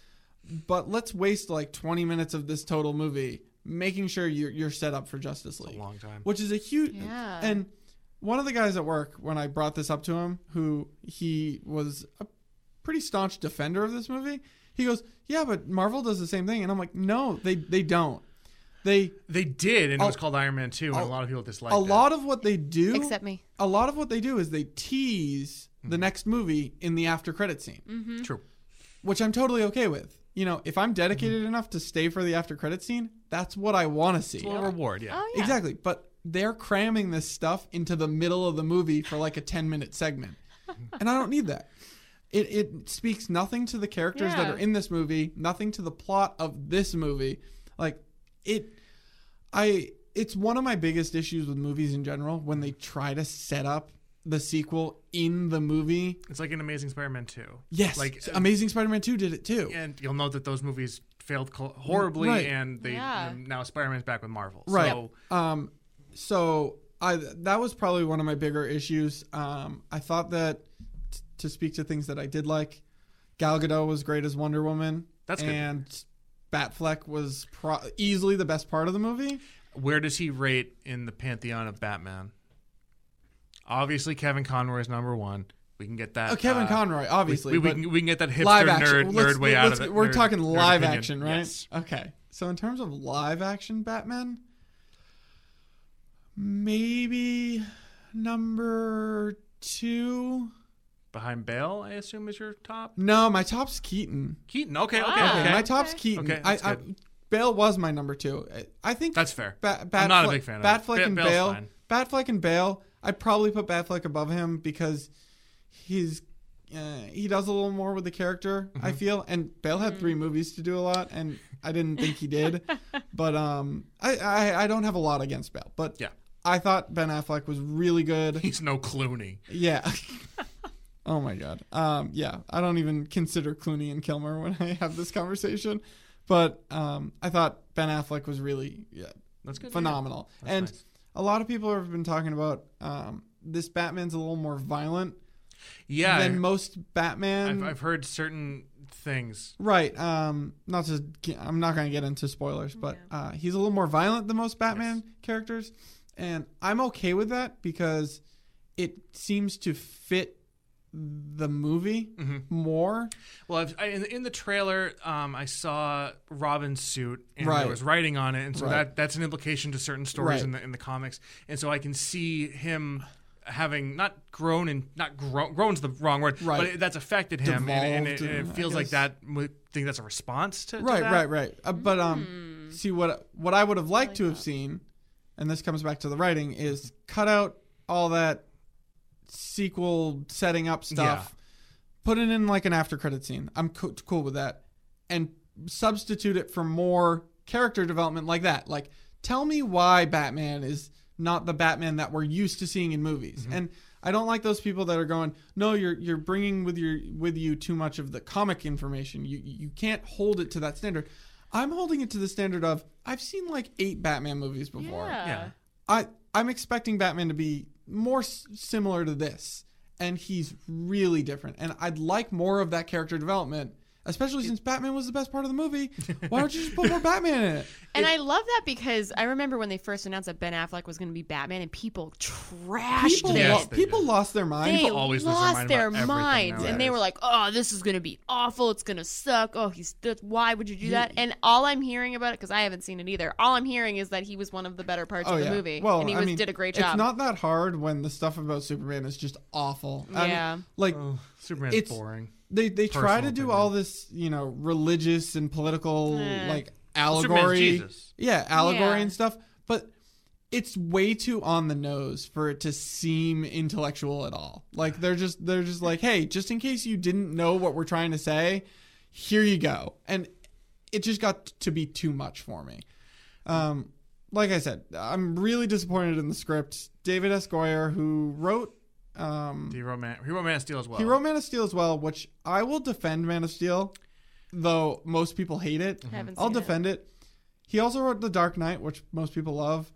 Speaker 3: But let's waste like 20 minutes of this total movie making sure you're, you're set up for Justice
Speaker 1: it's
Speaker 3: League
Speaker 1: a long time.
Speaker 3: which is a huge
Speaker 2: Yeah.
Speaker 3: and one of the guys at work when i brought this up to him who he was a pretty staunch defender of this movie he goes yeah but marvel does the same thing and i'm like no they they don't they
Speaker 1: They did, and it was called Iron Man 2, and a,
Speaker 3: a-
Speaker 1: lot of people disliked it.
Speaker 3: a
Speaker 1: it.
Speaker 3: lot of what they do
Speaker 2: Except me.
Speaker 3: a lot of what they do is they tease the
Speaker 1: Mm-hmm.
Speaker 3: next movie in the after credit scene
Speaker 2: Mm-hmm.
Speaker 1: True.
Speaker 3: which i'm totally okay with you know if i'm
Speaker 1: Mm-hmm.
Speaker 3: dedicated enough to stay for the after credit scene that's what i want to see
Speaker 1: It's a little reward, yeah.
Speaker 2: Oh yeah.
Speaker 3: Exactly. But they're cramming this stuff into the middle of the movie for like a 10 minute segment. and I don't need that. It, it speaks nothing to the characters that are in this movie, nothing to the plot of this movie. Like it I it's one of my biggest issues with movies in general when they try to set up the sequel in the movie.
Speaker 1: It's like an Amazing Spider-Man 2.
Speaker 3: Yes.
Speaker 1: Like,
Speaker 3: Amazing Spider-Man 2 did it too.
Speaker 1: and you'll note that those movies failed col- horribly,
Speaker 3: Right.
Speaker 1: and they
Speaker 2: Yeah.
Speaker 1: now Spider-Man's back with Marvel.
Speaker 3: Right.
Speaker 1: So
Speaker 3: Um, so I that was probably one of my bigger issues. Um, I thought that t- to speak to things that I did like, Gal Gadot was great as Wonder Woman.
Speaker 1: That's good.
Speaker 3: Batfleck was pro- easily the best part of the movie.
Speaker 1: where does he rate in the pantheon of Batman? Obviously, Kevin Conroy is number one. We can get that.
Speaker 3: Oh, Kevin
Speaker 1: uh,
Speaker 3: Conroy, obviously.
Speaker 1: we, we,
Speaker 3: but
Speaker 1: can, we can get that hipster
Speaker 3: live action.
Speaker 1: nerd,
Speaker 3: Let's-
Speaker 1: nerd way out of it.
Speaker 3: We're
Speaker 1: nerd-
Speaker 3: talking live action, right?
Speaker 1: Yes.
Speaker 3: Okay. So in terms of live action Batman, maybe number two.
Speaker 1: Behind Bale, I assume is your top.
Speaker 3: No, my top's Keaton.
Speaker 1: Keaton. Okay, okay,
Speaker 2: Ah.
Speaker 3: Okay,
Speaker 1: okay.
Speaker 3: my top's
Speaker 2: Okay.
Speaker 3: Keaton.
Speaker 1: Okay,
Speaker 3: I,
Speaker 1: that's
Speaker 3: I,
Speaker 1: good.
Speaker 3: Bale was my number two. I- I think
Speaker 1: That's fair.
Speaker 3: Ba-
Speaker 1: I'm not a big fan of
Speaker 3: Batfleck
Speaker 1: Ba-
Speaker 3: and
Speaker 1: Bale's
Speaker 3: Bale.
Speaker 1: fine.
Speaker 3: Batfleck and Bale. I'd probably put Batfleck above him because he's uh, he does a little more with the character.
Speaker 1: Mm-hmm.
Speaker 3: I feel, and Bale had three movies to do a lot, and I didn't think he did. but um, I, I I don't have a lot against Bale, but
Speaker 1: Yeah.
Speaker 3: I thought Ben Affleck was really good.
Speaker 1: He's no Clooney.
Speaker 3: Yeah. oh my god. Um, yeah, I don't even consider Clooney and Kilmer when I have this conversation, but um, I thought Ben Affleck was really yeah,
Speaker 1: That's good.
Speaker 3: phenomenal.
Speaker 1: That's
Speaker 3: and
Speaker 1: nice.
Speaker 3: a lot of people have been talking about um, this Batman's a little more violent
Speaker 1: Yeah,
Speaker 3: than most Batman.
Speaker 1: I've, I've heard certain things.
Speaker 3: Right. Um. Not to. I'm not going to get into spoilers, but uh, he's a little more violent than most Batman characters, and I'm okay with that because it seems to fit the movie more.
Speaker 1: Well, I've, I, in, in the trailer, um, I saw Robin's suit, and
Speaker 3: Right.
Speaker 1: there was writing on it, and so
Speaker 3: Right.
Speaker 1: that that's an implication to certain stories
Speaker 3: Right.
Speaker 1: in the in the comics, and so I can see him having not grown and not grown grown's the wrong word,
Speaker 3: Right.
Speaker 1: but it, that's affected him, and, and, it,
Speaker 3: Devolved,
Speaker 1: and it feels like that. I think that's a response to, to
Speaker 3: right
Speaker 1: that.
Speaker 3: right right uh, but um see what what i would have liked to have seen and this comes back to the writing is cut out all that sequel setting up stuff put it in like an after credit scene i'm co- cool with that and substitute it for more character development like that like tell me why batman is not the batman that we're used to seeing in movies mm-hmm. and I don't like those people that are going, no, you're you're bringing with your with you too much of the comic information. You you can't hold it to that standard. I'm holding it to the standard of I've seen like eight Batman movies before.
Speaker 2: Yeah.
Speaker 1: Yeah.
Speaker 3: I I'm expecting Batman to be more s- similar to this, and he's really different. And I'd like more of that character development, especially since Batman was the best part of the movie. Why don't you just put more Batman in it?
Speaker 2: And I love that because I remember when they first announced that Ben Affleck was going to be Batman, and people trashed
Speaker 3: People,
Speaker 2: it.
Speaker 1: Yes,
Speaker 3: lo-
Speaker 1: they
Speaker 3: people
Speaker 1: did.
Speaker 3: lost their minds.
Speaker 2: They
Speaker 1: People always lose their
Speaker 2: lost
Speaker 1: mind
Speaker 2: their
Speaker 1: about everything
Speaker 2: minds, and they
Speaker 1: nowadays.
Speaker 2: were like, "Oh, this is gonna be awful. It's gonna suck. Oh, he's that's, why would you do that?" And all I'm hearing about it because I haven't seen it either. All I'm hearing is that he was one of the better parts oh, of the movie,
Speaker 3: Oh, Well,
Speaker 2: and he
Speaker 3: I
Speaker 2: was,
Speaker 3: mean,
Speaker 2: did a great job.
Speaker 3: It's not that hard when the stuff about Superman is just awful. I mean,
Speaker 2: Yeah.
Speaker 3: like
Speaker 1: Oh, Superman's
Speaker 3: It's-
Speaker 1: boring.
Speaker 3: they they try
Speaker 1: Personal
Speaker 3: to do
Speaker 1: opinion.
Speaker 3: all this, you know, religious and political
Speaker 2: Eh.
Speaker 3: like allegory.
Speaker 1: Jesus.
Speaker 3: Yeah, allegory
Speaker 2: Yeah.
Speaker 3: and stuff, but it's way too on the nose for it to seem intellectual at all. Like they're just they're just like, "Hey, just in case you didn't know what we're trying to say, here you go." And it just got to be too much for me. Um like I said, I'm really disappointed in the script. David S. Goyer, who wrote um,
Speaker 1: He wrote Man, he wrote Man of Steel as well.
Speaker 3: he wrote Man of Steel as well, which I will defend Man of Steel, though most people hate it.
Speaker 2: Haven't
Speaker 3: I'll
Speaker 2: seen it.
Speaker 3: defend it. He also wrote The Dark Knight, which most people love.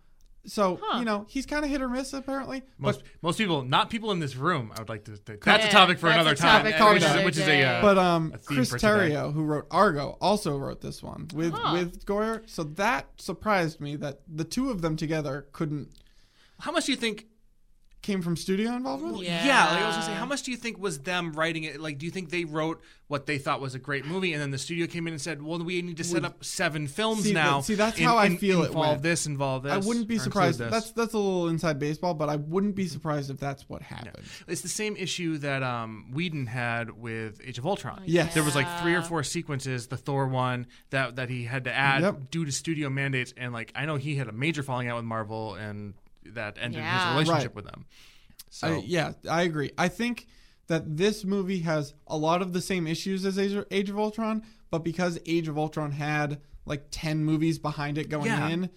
Speaker 3: So
Speaker 2: Huh.
Speaker 3: you know he's kind of hit or miss apparently.
Speaker 1: Most
Speaker 3: but
Speaker 1: most people, not people in this room. I would like to. to that's a topic for another
Speaker 2: a
Speaker 1: time,
Speaker 2: topic
Speaker 3: for
Speaker 1: which, is, which is a. Uh,
Speaker 3: but um,
Speaker 1: a
Speaker 3: Chris
Speaker 1: for today.
Speaker 3: Terrio, who wrote Argo, also wrote this one with
Speaker 2: Huh.
Speaker 3: with Goyer. So that surprised me that the two of them together couldn't
Speaker 1: how much do you think
Speaker 3: came from studio involvement.
Speaker 2: Yeah.
Speaker 1: like I was gonna say, how much do you think was them writing it? Like, do you think they wrote what they thought was a great movie, and then the studio came in and said, "Well, we need to set up seven films
Speaker 3: See,
Speaker 1: now."
Speaker 3: see, that's
Speaker 1: in-
Speaker 3: how I
Speaker 1: in-
Speaker 3: feel it
Speaker 1: Involve
Speaker 3: went.
Speaker 1: this, involve this.
Speaker 3: I wouldn't be surprised. That's that's a little inside baseball, but I wouldn't be surprised if that's what happened.
Speaker 1: It's the same issue that um, Whedon had with Age of Ultron.
Speaker 3: Yes.
Speaker 1: There was like three or four sequences, the Thor one that that he had to add
Speaker 3: Yep.
Speaker 1: due to studio mandates, and like I know he had a major falling out with Marvel, and that ended
Speaker 2: Yeah.
Speaker 1: his relationship
Speaker 3: Right.
Speaker 1: with them. So
Speaker 3: I, yeah, I agree. I think that this movie has a lot of the same issues as Age Age of Ultron, but because Age of Ultron had like ten movies behind it going
Speaker 1: Yeah.
Speaker 3: in,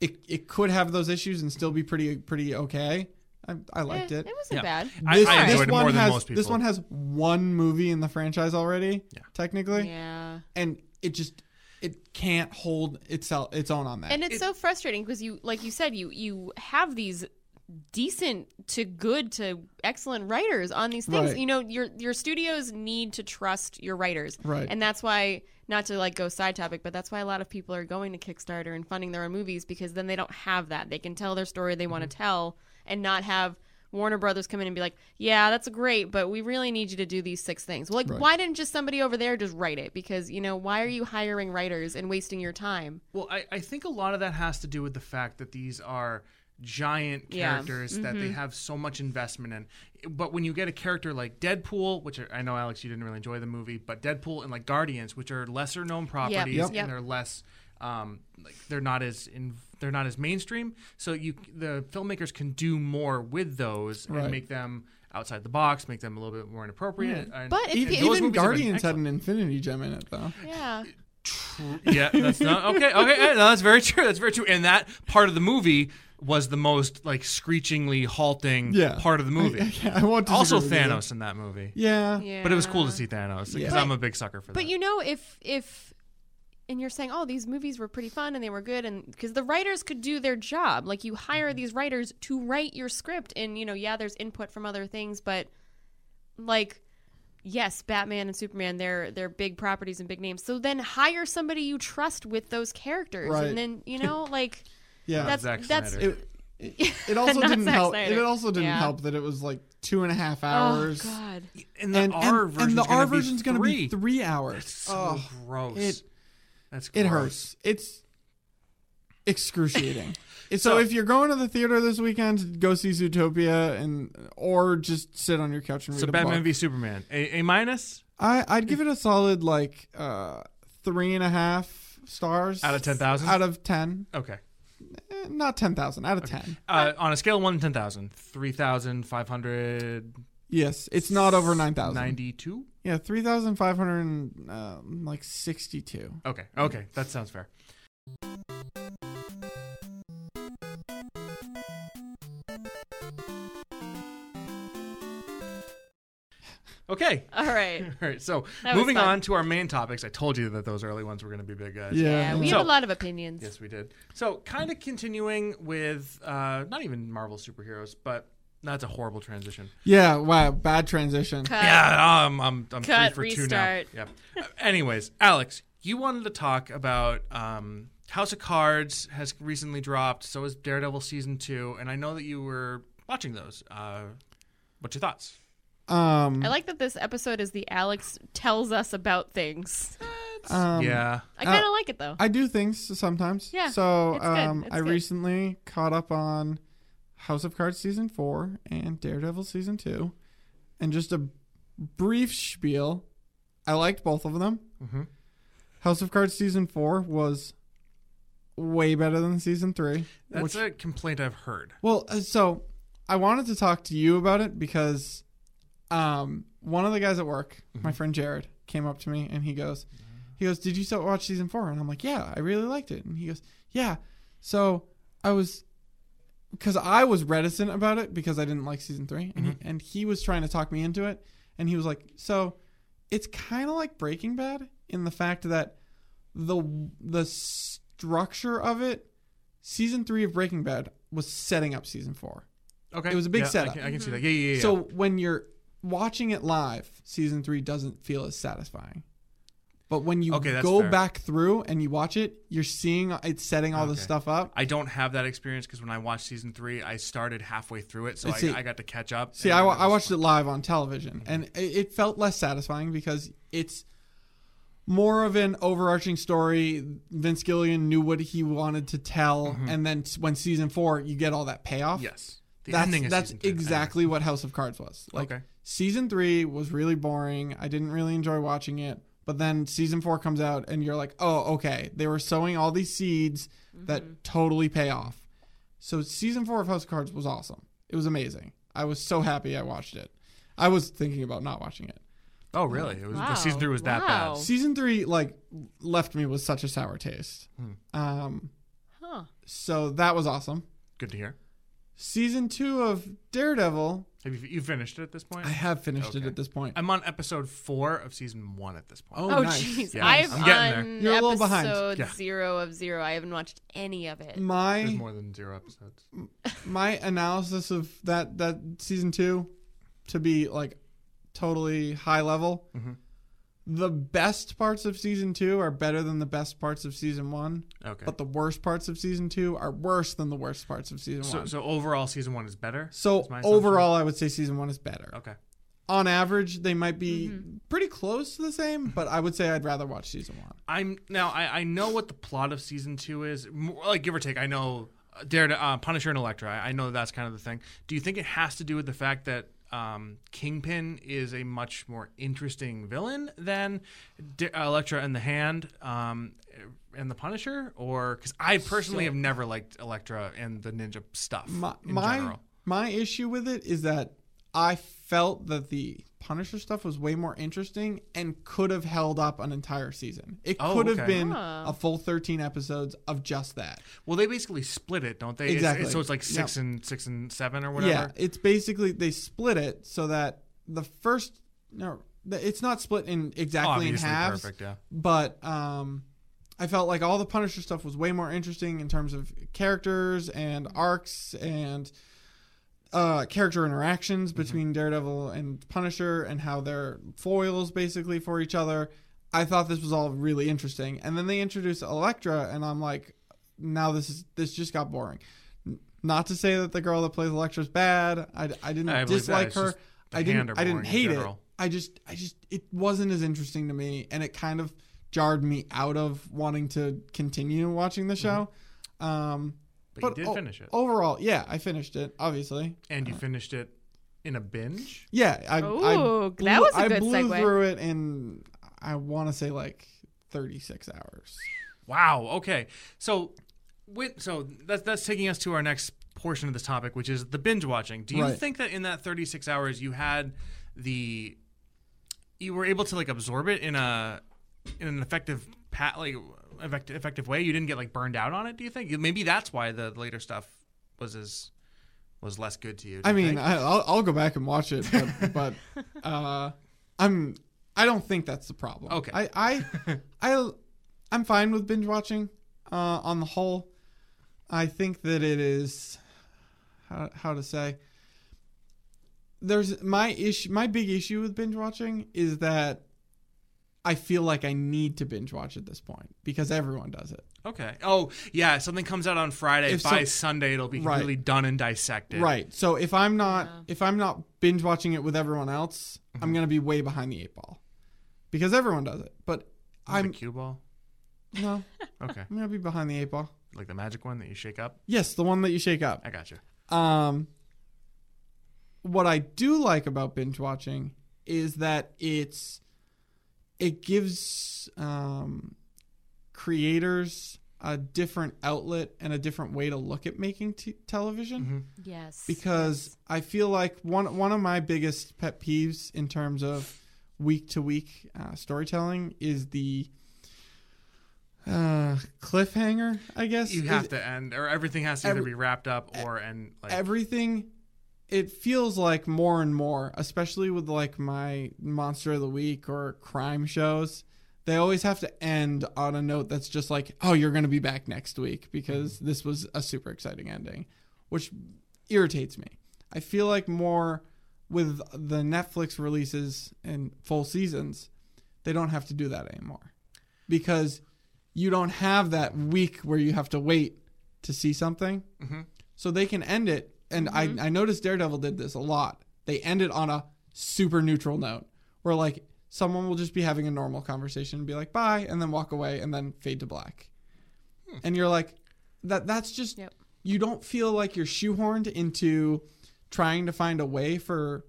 Speaker 3: it it could have those issues and still be pretty pretty okay. I, I liked
Speaker 2: Eh,
Speaker 3: it.
Speaker 2: it wasn't
Speaker 1: Yeah.
Speaker 2: bad.
Speaker 1: I-
Speaker 3: This,
Speaker 1: I
Speaker 3: this
Speaker 1: enjoyed it
Speaker 3: one
Speaker 1: more than
Speaker 3: has
Speaker 1: most
Speaker 3: this one has one movie in the franchise already,
Speaker 1: Yeah.
Speaker 3: technically,
Speaker 2: Yeah.
Speaker 3: and it just it can't hold itself its own on that.
Speaker 2: And it's so frustrating because you, like you said, you you have these decent to good to excellent writers on these things.
Speaker 3: Right.
Speaker 2: You know, your your studios need to trust your writers,
Speaker 3: Right.
Speaker 2: And that's why, not to like go side topic, but that's why a lot of people are going to Kickstarter and funding their own movies because then they don't have that. They can tell their story they want to
Speaker 3: Mm-hmm.
Speaker 2: tell and not have. Warner Brothers come in and be like, "Yeah, that's great, but we really need you to do these six things." Well, like,
Speaker 3: Right.
Speaker 2: why didn't just somebody over there just write it? Because you know, why are you hiring writers and wasting your time?
Speaker 1: Well, I, I think a lot of that has to do with the fact that these are giant characters that
Speaker 3: Mm-hmm.
Speaker 1: they have so much investment in. But when you get a character like Deadpool, which I know Alex, you didn't really enjoy the movie, but Deadpool and like Guardians, which are lesser known properties
Speaker 2: Yep.
Speaker 1: and they're less, um, like they're not as in, they're not as mainstream. So you the filmmakers can do more with those and make them outside the box, make them a little bit more inappropriate. And-
Speaker 2: But
Speaker 1: and
Speaker 2: you-
Speaker 1: those
Speaker 3: even
Speaker 1: movies have been
Speaker 3: Guardians had an Infinity Gem in it, though.
Speaker 2: Yeah.
Speaker 1: yeah, that's not okay. Okay, no, that's very true. That's very true. And that part of the movie was the most like screechingly halting
Speaker 3: Yeah,
Speaker 1: part of the movie.
Speaker 3: I, I won't disagree
Speaker 1: also. Thanos in that movie.
Speaker 3: Yeah.
Speaker 2: Yeah.
Speaker 1: But it was cool to see Thanos because
Speaker 3: Yeah.
Speaker 1: I'm a big sucker for
Speaker 2: But
Speaker 1: that.
Speaker 2: you know, if if and you're saying, oh, these movies were pretty fun and they were good, and because the writers could do their job, like you hire mm-hmm. these writers to write your script, and you know, yeah, there's input from other things, but like yes, Batman and Superman, they're they're big properties and big names. So then hire somebody you trust with those characters,
Speaker 3: Right.
Speaker 2: and then you know, like
Speaker 3: Yeah.
Speaker 2: that's
Speaker 1: Zack
Speaker 2: that's
Speaker 3: it, it, it also didn't
Speaker 2: Zack
Speaker 3: help.
Speaker 2: Snyder.
Speaker 3: It also didn't
Speaker 2: Yeah.
Speaker 3: help that it was like two and a half
Speaker 2: oh
Speaker 3: hours.
Speaker 2: god.
Speaker 1: and the
Speaker 3: and,
Speaker 1: R
Speaker 3: and,
Speaker 1: version
Speaker 3: and the
Speaker 1: gonna
Speaker 3: R
Speaker 1: be
Speaker 3: version's going to be
Speaker 1: three.
Speaker 3: three hours.
Speaker 1: It's so
Speaker 3: oh,
Speaker 1: gross.
Speaker 3: it-
Speaker 1: That's
Speaker 3: it hurts. It's excruciating. so,
Speaker 1: So-
Speaker 3: if you're going to the theater this weekend, go see Zootopia, and or just sit on your couch and read
Speaker 1: So
Speaker 3: a
Speaker 1: Batman
Speaker 3: book.
Speaker 1: v Superman, a, a minus
Speaker 3: I I'd give it a solid like uh, three and a half stars
Speaker 1: out of ten thousand.
Speaker 3: Out of ten,
Speaker 1: Okay.
Speaker 3: Eh, not ten thousand. Out of ten.
Speaker 1: Uh, on a scale of one to ten thousand, three thousand five hundred
Speaker 3: Yes, it's not over nine thousand.
Speaker 1: ninety-two.
Speaker 3: Yeah, three thousand five hundred um, like sixty-two.
Speaker 1: Okay. Okay, that sounds fair. Okay.
Speaker 2: All right.
Speaker 1: All right. So
Speaker 2: That
Speaker 1: moving on to our main topics. I told you that those early ones were going to be big guys.
Speaker 2: Yeah, we
Speaker 1: So-
Speaker 2: have a lot of opinions.
Speaker 1: Yes, we did. So kind of continuing with uh, not even Marvel superheroes, but that's a horrible transition.
Speaker 3: Yeah. Wow. Bad transition.
Speaker 2: Cut.
Speaker 1: Yeah, um, I'm I'm
Speaker 2: Cut,
Speaker 1: three for
Speaker 2: restart.
Speaker 1: two now. Yeah. Uh, Anyways, Alex, you wanted to talk about um, House of Cards has recently dropped. So is Daredevil season two, and I know that you were watching those. Uh, what's your thoughts?
Speaker 3: Um.
Speaker 2: I like that this episode is the Alex tells us about things.
Speaker 3: um,
Speaker 1: yeah.
Speaker 2: I kind of like it though.
Speaker 3: I do things sometimes.
Speaker 2: Yeah,
Speaker 3: So
Speaker 2: it's good,
Speaker 3: um,
Speaker 2: it's
Speaker 3: I
Speaker 2: good.
Speaker 3: recently caught up on House of Cards season four and Daredevil season two, and just a brief spiel. I liked both of them.
Speaker 1: Mhm.
Speaker 3: House of Cards season four was way better than season three.
Speaker 1: That's
Speaker 3: which,
Speaker 1: a complaint I've heard.
Speaker 3: well, uh, so I wanted to talk to you about it because um, one of the guys at work, my friend Jared, came up to me and he goes, he goes, "Did you still watch season four? And I'm like, "Yeah, I really liked it." And he goes, "Yeah." So I was because I was reticent about it because I didn't like season 3 and he, mm-hmm. and he was trying to talk me into it, and he was like, "So it's kind of like Breaking Bad in the fact that the the structure of it, season three of Breaking Bad was setting up season four.
Speaker 1: Okay.
Speaker 3: It was a big
Speaker 1: yeah,
Speaker 3: setup.
Speaker 1: I can, I can see that. Yeah, yeah, yeah.
Speaker 3: So when you're watching it live, season three doesn't feel as satisfying. But when you
Speaker 1: Okay, that's
Speaker 3: go
Speaker 1: fair.
Speaker 3: back through and you watch it, you're seeing uh, it's setting all this
Speaker 1: Okay.
Speaker 3: stuff up.
Speaker 1: I don't have that experience because when I watched season three, I started halfway through it, so
Speaker 3: I
Speaker 1: I,
Speaker 3: see.
Speaker 1: I got to catch up.
Speaker 3: See,
Speaker 1: and
Speaker 3: I, wa-
Speaker 1: it
Speaker 3: I
Speaker 1: was
Speaker 3: watched it live on television, mm-hmm. and it, it felt less satisfying because it's more of an overarching story. Vince Gilligan knew what he wanted to tell, mm-hmm. and then s- when season four, you get all that payoff.
Speaker 1: Yes. The
Speaker 3: that's
Speaker 1: ending of
Speaker 3: that's
Speaker 1: season two,
Speaker 3: exactly what House of Cards was. Like
Speaker 1: Okay.
Speaker 3: season three was really boring. I didn't really enjoy watching it. But then season four comes out, and you're like, oh, okay. They were sowing all these seeds that totally pay off. So season four of House of Cards was awesome. It was amazing. I was so happy I watched it. I was thinking about not watching it.
Speaker 1: Oh, really? It was
Speaker 2: Wow.
Speaker 1: the season three was that
Speaker 2: Wow.
Speaker 1: bad.
Speaker 3: Season three like left me with such a sour taste. Um,
Speaker 2: Huh.
Speaker 3: so that was awesome.
Speaker 1: Good to hear.
Speaker 3: Season two of Daredevil,
Speaker 1: Have you, you finished it at this point?
Speaker 3: I have finished it at this point.
Speaker 1: I'm on episode four of season one at this point.
Speaker 3: Oh,
Speaker 2: Oh
Speaker 3: nice.
Speaker 2: jeez,
Speaker 1: Yeah,
Speaker 2: I've
Speaker 1: I'm getting
Speaker 2: on
Speaker 3: You're a little behind.
Speaker 2: episode
Speaker 1: Yeah.
Speaker 2: zero of zero. I haven't watched any of it.
Speaker 1: There's
Speaker 3: My
Speaker 1: more than zero episodes.
Speaker 3: my analysis of that that season two to be like totally high level.
Speaker 1: Mhm.
Speaker 3: The best parts of season two are better than the best parts of season one,
Speaker 1: Okay.
Speaker 3: but the worst parts of season two are worse than the worst parts of season
Speaker 1: so,
Speaker 3: one.
Speaker 1: so overall, season one is better.
Speaker 3: So
Speaker 1: That's
Speaker 3: overall, I would say season one is better.
Speaker 1: Okay.
Speaker 3: On average, they might be
Speaker 2: Mm-hmm.
Speaker 3: pretty close to the same, but I would say I'd rather watch season one.
Speaker 1: I'm now. I, I know what the plot of season two is, more, like give or take. I know uh, Dare uh, Punisher and Elektra. I, I know that's kind of the thing. Do you think it has to do with the fact that um, Kingpin is a much more interesting villain than D- Elektra and the Hand um, and the Punisher, or because I personally
Speaker 3: So-
Speaker 1: have never liked Elektra and the ninja stuff
Speaker 3: My
Speaker 1: in
Speaker 3: my,
Speaker 1: general.
Speaker 3: my issue with it is that I felt that the Punisher stuff was way more interesting and could have held up an entire season. It
Speaker 1: Oh,
Speaker 3: could have
Speaker 1: okay.
Speaker 3: been a full 13 episodes of just that.
Speaker 1: Well, they basically split it, don't they?
Speaker 3: Exactly.
Speaker 1: It's, so it's like six and six and seven or whatever.
Speaker 3: Yeah, it's basically they split it so that the first no, it's not split in exactly
Speaker 1: Obviously
Speaker 3: in halves,
Speaker 1: perfect. Yeah.
Speaker 3: but um I felt like all the Punisher stuff was way more interesting in terms of characters and arcs and uh, character interactions between Daredevil and Punisher and how they're foils basically for each other. I thought this was all really interesting, and then they introduced Elektra, and I'm like, now this is this just got boring. Not to say that the girl that plays Elektra's bad. I, I didn't
Speaker 1: I
Speaker 3: dislike her. I didn't. I didn't hate it. I just, I just, it wasn't as interesting to me, and it kind of jarred me out of wanting to continue watching the show. Um,
Speaker 1: Mm-hmm. But, you did
Speaker 3: o-
Speaker 1: finish it,
Speaker 3: Overall, yeah, I finished it. Obviously,
Speaker 1: and you finished it in a binge.
Speaker 3: yeah. I,
Speaker 2: Ooh,
Speaker 3: I
Speaker 2: that
Speaker 3: blew,
Speaker 2: was a
Speaker 3: I
Speaker 2: good
Speaker 3: blew
Speaker 2: segue.
Speaker 3: through it in I want to say like thirty six hours.
Speaker 1: Wow. Okay. So, with, so that's that's taking us to our next portion of this topic, which is the binge watching. Do you
Speaker 3: Right.
Speaker 1: think that in that 36 hours you had the you were able to like absorb it in a in an effective pat like effective, effective way? You didn't get like burned out on it. Do you think maybe that's why the later stuff was as was less good to you?
Speaker 3: I
Speaker 1: you
Speaker 3: mean,
Speaker 1: think?
Speaker 3: I, I'll, I'll go back and watch it, but, but uh, I'm I don't think that's the problem.
Speaker 1: Okay.
Speaker 3: I I, I I'm fine with binge watching. Uh, on the whole, I think that it is how how to say. There's my issue. My big issue with binge watching is that I feel like I need to binge watch at this point because everyone does it.
Speaker 1: okay. Oh yeah, something comes out on Friday.
Speaker 3: If
Speaker 1: By
Speaker 3: some-
Speaker 1: Sunday, it'll be
Speaker 3: Right.
Speaker 1: completely done and dissected.
Speaker 3: Right. So if I'm not
Speaker 2: Yeah.
Speaker 3: if I'm not binge watching it with everyone else, I'm gonna be way behind the eight ball because everyone does it. But
Speaker 1: I'm
Speaker 3: I'm
Speaker 1: cue ball.
Speaker 3: no,
Speaker 1: Okay,
Speaker 3: I'm gonna be behind the eight ball.
Speaker 1: like the magic one that you shake up.
Speaker 3: Yes, the one that you shake up.
Speaker 1: I got you.
Speaker 3: Um, what I do like about binge watching is that it's it gives um, creators a different outlet and a different way to look at making t- television.
Speaker 1: Mm-hmm.
Speaker 2: Yes.
Speaker 3: because I feel like one one of my biggest pet peeves in terms of week to week uh, storytelling is the uh, cliffhanger. I guess
Speaker 1: You
Speaker 3: Is
Speaker 1: have to end, or everything has to either
Speaker 3: Every-
Speaker 1: be wrapped up or end. Like,
Speaker 3: everything. It feels like more and more, especially with like my monster of the week or crime shows. They always have to end on a note that's just like, "Oh, you're going to be back next week because this was a super exciting ending," which irritates me. I feel like more with the Netflix releases and full seasons, they don't have to do that anymore because you don't have that week where you have to wait to see something.
Speaker 1: Mhm.
Speaker 3: So they can end it. And I, mm-hmm. I noticed Daredevil did this a lot. They end it on a super neutral note where, like, someone will just be having a normal conversation and be like, bye, and then walk away and then fade to black. Hmm. And you're like, that that's just,
Speaker 2: Yep.
Speaker 3: you don't feel like you're shoehorned into trying to find a way for,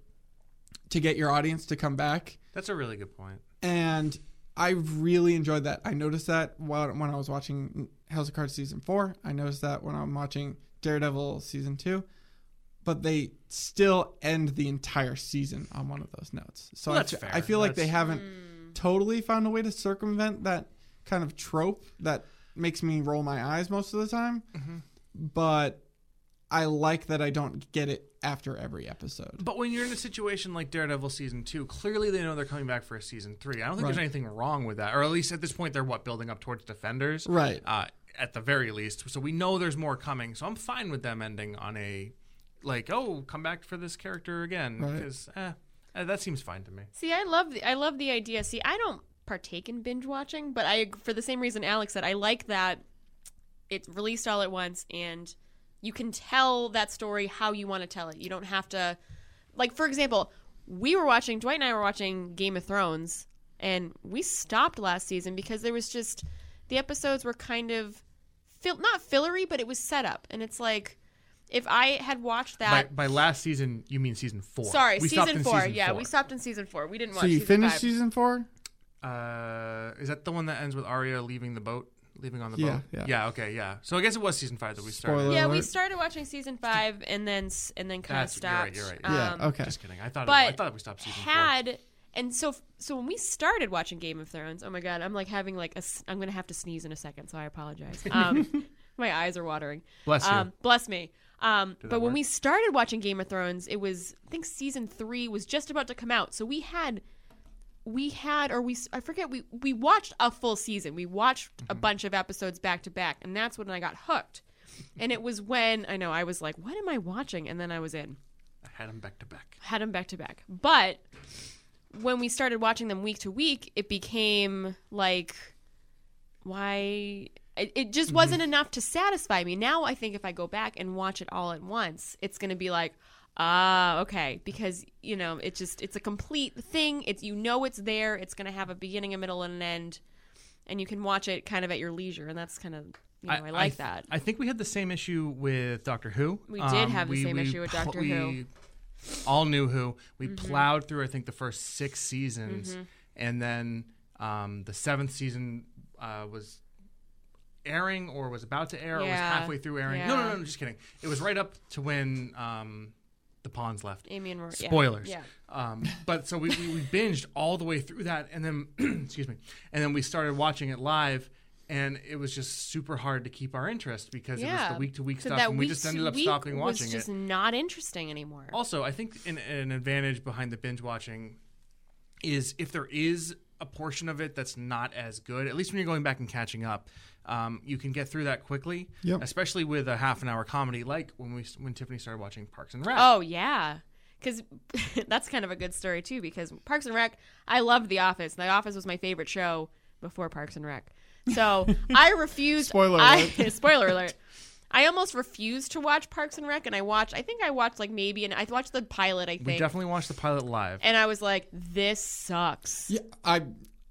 Speaker 3: to get your audience to come back
Speaker 1: that's a really good point.
Speaker 3: and I really enjoyed that. I noticed that while when I was watching House of Cards season four. I noticed that when I'm watching Daredevil season two, but they still end the entire season on one of those notes. So
Speaker 1: Well,
Speaker 3: I
Speaker 1: that's
Speaker 3: fe-
Speaker 1: fair.
Speaker 3: I feel like they haven't
Speaker 2: Mm.
Speaker 3: totally found a way to circumvent that kind of trope that makes me roll my eyes most of the time.
Speaker 1: Mm-hmm.
Speaker 3: But I like that I don't get it after every episode.
Speaker 1: But when you're in a situation like Daredevil season two, clearly they know they're coming back for a season three. I don't think there's anything wrong with that, or at least at this point they're what building up towards Defenders,
Speaker 3: Right.
Speaker 1: Uh, at the very least. So we know there's more coming. So I'm fine with them ending on a like, oh, come back for this character again,
Speaker 3: Right.
Speaker 1: because eh, eh, that seems fine to me.
Speaker 2: See, I love the I love the idea. See, I don't partake in binge watching, but I for the same reason Alex said, I like that it's released all at once and you can tell that story how you want to tell it. You don't have to like for example, we were watching Dwight and I were watching Game of Thrones and we stopped last season because there was just the episodes were kind of fill, not fillery, but it was set up and it's like if I had watched that
Speaker 1: by last season, you mean season four?
Speaker 2: Sorry,
Speaker 1: We stopped
Speaker 2: season
Speaker 1: in
Speaker 2: four.
Speaker 1: season
Speaker 2: yeah,
Speaker 1: four.
Speaker 2: we stopped in season four. We didn't watch. Season.
Speaker 3: So you
Speaker 2: season
Speaker 3: finished
Speaker 2: five.
Speaker 3: season four?
Speaker 1: Uh, is that the one that ends with Arya leaving the boat, leaving on the
Speaker 3: Yeah,
Speaker 1: boat?
Speaker 3: yeah. Yeah.
Speaker 1: Okay. Yeah. So I guess it was season five that we started.
Speaker 3: Spoiler
Speaker 2: Yeah, we started watching season five and then and then kind of
Speaker 1: That's- you're right,
Speaker 2: stopped.
Speaker 1: you're right.
Speaker 3: Yeah,
Speaker 2: Um,
Speaker 3: okay.
Speaker 1: Just kidding. I thought. It,
Speaker 2: But
Speaker 1: I thought we stopped season four.
Speaker 2: had and so so when we started watching Game of Thrones, oh my god, I'm like having like a s- I'm gonna have to sneeze in a second, so I apologize. Um, my eyes are watering.
Speaker 1: Bless you.
Speaker 2: Um, bless me. Um, but when
Speaker 1: work?
Speaker 2: we started watching Game of Thrones, it was I think season three was just about to come out, so we had we had or we I forget we we watched a full season. We watched a
Speaker 1: Mm-hmm.
Speaker 2: bunch of episodes back to back, and that's when I got hooked. And it was when I know I was like, "What am I watching?" And then I was in.
Speaker 1: I had them back to back.
Speaker 2: had them back to back. But when we started watching them week to week, it became like, why? It, it just wasn't enough to satisfy me. Now I think if I go back and watch it all at once, it's going to be like, ah, okay, because you know it just it's a complete thing. It's you know it's there. It's going to have a beginning, a middle, and an end, and you can watch it kind of at your leisure, and that's kind of you know I, like
Speaker 1: th-
Speaker 2: that.
Speaker 1: I think we had the same issue with Doctor Who.
Speaker 2: We did have the same issue with Doctor
Speaker 1: we
Speaker 2: Who.
Speaker 1: All knew Who. We
Speaker 2: Mm-hmm.
Speaker 1: plowed through, I think, the first six seasons, and then um, the seventh season uh, was airing or was about to air or was
Speaker 2: Yeah.
Speaker 1: halfway through airing. No, no,
Speaker 2: Yeah.
Speaker 1: no, no, just kidding. It was right up to when um, the pawns left.
Speaker 2: Amy and Rory. yeah.
Speaker 1: Spoilers.
Speaker 2: Yeah.
Speaker 1: Um, but so we, we, we binged all the way through that, and then excuse me, and then we started watching it live, and it was just super hard to keep our interest because it was
Speaker 2: Yeah.
Speaker 1: the week to week
Speaker 2: So
Speaker 1: stuff,
Speaker 2: that
Speaker 1: and we
Speaker 2: week
Speaker 1: just ended up stopping
Speaker 2: was
Speaker 1: watching
Speaker 2: just
Speaker 1: it.
Speaker 2: not interesting anymore.
Speaker 1: Also, I think an, an advantage behind the binge watching is if there is a portion of it that's not as good, at least when you're going back and catching up, um, you can get through that quickly.
Speaker 3: Yep.
Speaker 1: Especially with a half an hour comedy, like when we when Tiffany started watching Parks and Rec.
Speaker 2: Oh yeah, because that's kind of a good story too. Because Parks and Rec, I loved The Office. The Office was my favorite show before Parks and Rec. So I refused.
Speaker 3: Spoiler
Speaker 2: I,
Speaker 3: alert.
Speaker 2: spoiler alert. I almost refused to watch Parks and Rec, and I watched. I think I watched like maybe, and I watched the pilot. I
Speaker 1: we definitely watched the pilot live.
Speaker 2: and I was like, "This sucks."
Speaker 3: Yeah, I